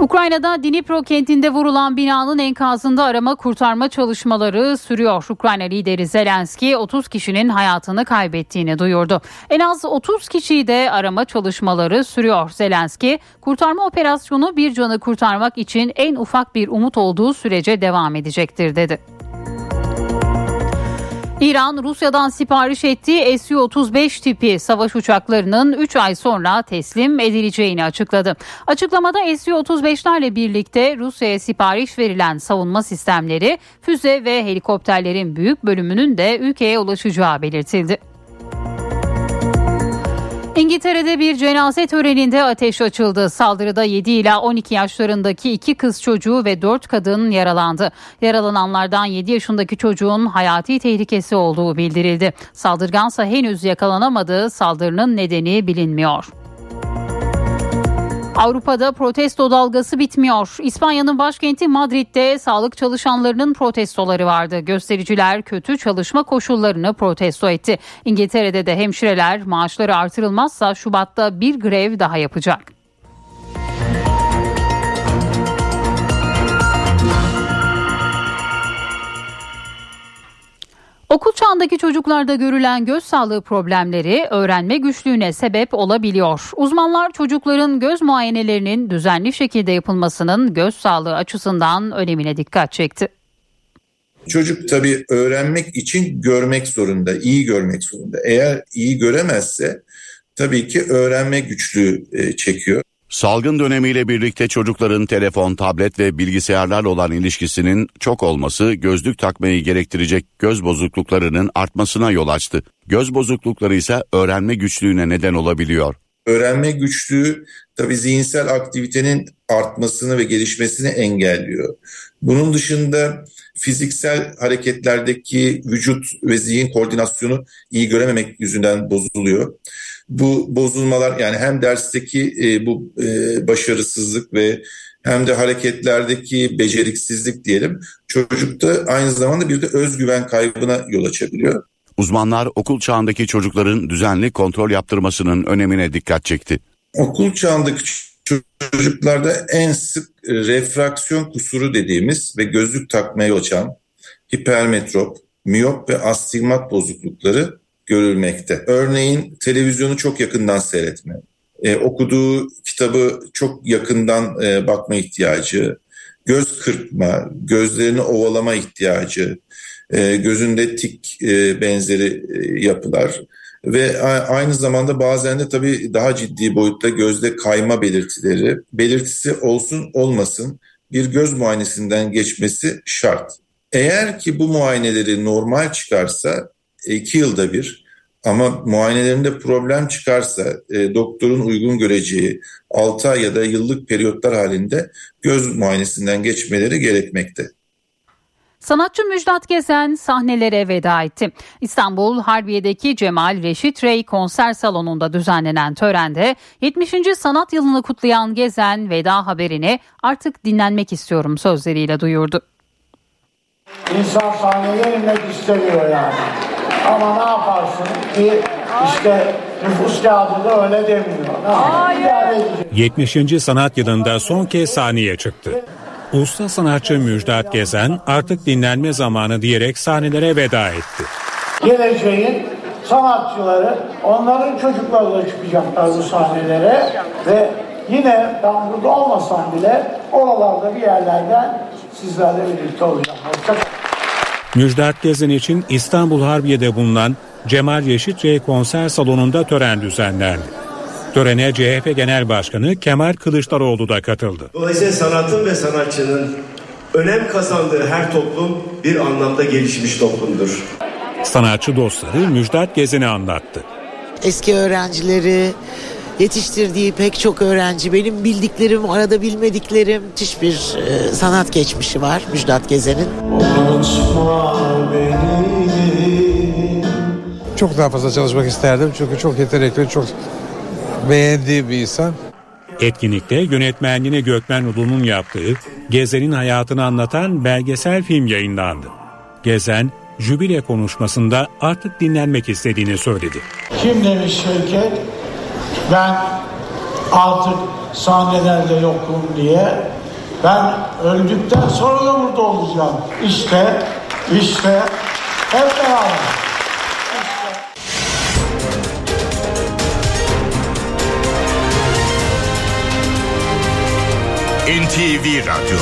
Ukrayna'da Dnipro kentinde vurulan binanın enkazında arama kurtarma çalışmaları sürüyor. Ukrayna lideri Zelenski 30 kişinin hayatını kaybettiğini duyurdu. En az 30 kişiyi de arama çalışmaları sürüyor. Zelenski, kurtarma operasyonu bir canı kurtarmak için en ufak bir umut olduğu sürece devam edecektir dedi. İran Rusya'dan sipariş ettiği Su-35 tipi savaş uçaklarının 3 ay sonra teslim edileceğini açıkladı. Açıklamada Su-35'lerle birlikte Rusya'ya sipariş verilen savunma sistemleri, füze ve helikopterlerin büyük bölümünün de ülkeye ulaşacağı belirtildi. İngiltere'de bir cenaze töreninde ateş açıldı. Saldırıda 7 ila 12 yaşlarındaki iki kız çocuğu ve 4 kadın yaralandı. Yaralananlardan 7 yaşındaki çocuğun hayati tehlikesi olduğu bildirildi. Saldırgansa henüz yakalanamadığı saldırının nedeni bilinmiyor. Avrupa'da protesto dalgası bitmiyor. İspanya'nın başkenti Madrid'de sağlık çalışanlarının protestoları vardı. Göstericiler kötü çalışma koşullarını protesto etti. İngiltere'de de hemşireler maaşları artırılmazsa Şubat'ta bir grev daha yapacak. Okul çağındaki çocuklarda görülen göz sağlığı problemleri öğrenme güçlüğüne sebep olabiliyor. Uzmanlar çocukların göz muayenelerinin düzenli şekilde yapılmasının göz sağlığı açısından önemine dikkat çekti.
Çocuk tabii öğrenmek için görmek zorunda, iyi görmek zorunda. Eğer iyi göremezse tabii ki öğrenme güçlüğü e, çekiyor.
Salgın dönemiyle birlikte çocukların telefon, tablet ve bilgisayarlarla olan ilişkisinin çok olması gözlük takmayı gerektirecek göz bozukluklarının artmasına yol açtı. Göz bozuklukları ise öğrenme güçlüğüne neden olabiliyor.
Öğrenme güçlüğü tabii zihinsel aktivitenin artmasını ve gelişmesini engelliyor. Bunun dışında fiziksel hareketlerdeki vücut ve zihin koordinasyonu iyi görememek yüzünden bozuluyor. Bu bozulmalar yani hem dersteki e, bu e, başarısızlık ve hem de hareketlerdeki beceriksizlik diyelim çocukta aynı zamanda bir de özgüven kaybına yol açabiliyor.
Uzmanlar okul çağındaki çocukların düzenli kontrol yaptırmasının önemine dikkat çekti.
Okul çağındaki çocuklarda en sık refraksiyon kusuru dediğimiz ve gözlük takmaya yol açan hipermetrop, miyop ve astigmat bozuklukları görülmekte. Örneğin televizyonu çok yakından seyretme, e, okuduğu kitabı çok yakından e, bakma ihtiyacı, göz kırpma, gözlerini ovalama ihtiyacı, e, gözünde tik e, benzeri e, yapılar ve aynı zamanda bazen de tabii daha ciddi boyutta gözde kayma belirtileri, belirtisi olsun olmasın bir göz muayenesinden geçmesi şart. Eğer ki bu muayeneleri normal çıkarsa iki yılda bir ama muayenelerinde problem çıkarsa e, doktorun uygun göreceği 6 ay ya da yıllık periyotlar halinde göz muayenesinden geçmeleri gerekmekte.
Sanatçı Müjdat Gezen sahnelere veda etti. İstanbul Harbiye'deki Cemal Reşit Rey konser salonunda düzenlenen törende 70. sanat yılını kutlayan Gezen veda haberini artık dinlenmek istiyorum sözleriyle duyurdu.
İnsan sahneye inmek istemiyor yani. Ama ne yaparsın ki işte
Nüfus kağıdı da öyle demiyor. Hayır.
70. sanat yılında son kez sahneye çıktı. Usta sanatçı Müjdat Gezen artık dinlenme zamanı diyerek sahnelere veda etti.
Geleceğin sanatçıları, onların çocukları da çıkacaklar bu sahnelere ve yine ben burada olmasam bile oralarda bir yerlerden sizlerle birlikte olacağım. Hoşçakalın.
Müjdat Gezen için İstanbul Harbiye'de bulunan Cemal Reşit konser salonunda tören düzenlendi. Törene CHP Genel Başkanı Kemal Kılıçdaroğlu da katıldı.
Dolayısıyla sanatın ve sanatçının önem kazandığı her toplum bir anlamda gelişmiş toplumdur.
Sanatçı dostları Müjdat Gezen'i anlattı.
Eski öğrencileri, yetiştirdiği pek çok öğrenci, benim bildiklerim, arada bilmediklerim müthiş bir e, sanat geçmişi var Müjdat Gezen'in.
Çok daha fazla çalışmak isterdim çünkü çok yetenekli, çok beğendiğim bir insan.
Etkinlikte yönetmenliğini Gökmen Ulu'nun yaptığı Gezen'in hayatını anlatan belgesel film yayınlandı. Gezen, jübile konuşmasında artık dinlenmek istediğini söyledi.
Kim demiş Şevket? Ben artık sahnelerde yokum diye. Ben öldükten sonra da burada olacağım. İşte, işte hep beraber.
NTV Radyo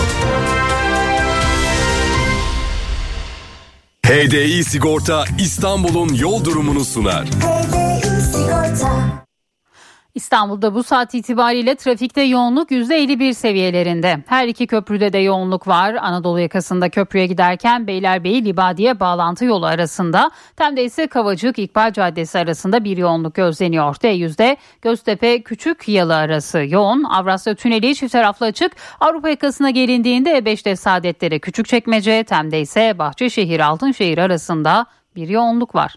HDI Sigorta İstanbul'un yol durumunu sunar.
İstanbul'da bu saat itibariyle trafikte yoğunluk %51 seviyelerinde. Her iki köprüde de yoğunluk var. Anadolu yakasında köprüye giderken Beylerbeyi Libadiye bağlantı yolu arasında. Tem'de ise Kavacık İkbal Caddesi arasında bir yoğunluk gözleniyor. D100'de Göztepe Küçük Yalı arası yoğun. Avrasya Tüneli çift taraflı açık. Avrupa yakasına gelindiğinde E5'te Saadetleri Küçükçekmece, Tem'de ise Bahçeşehir Altınşehir arasında bir yoğunluk var.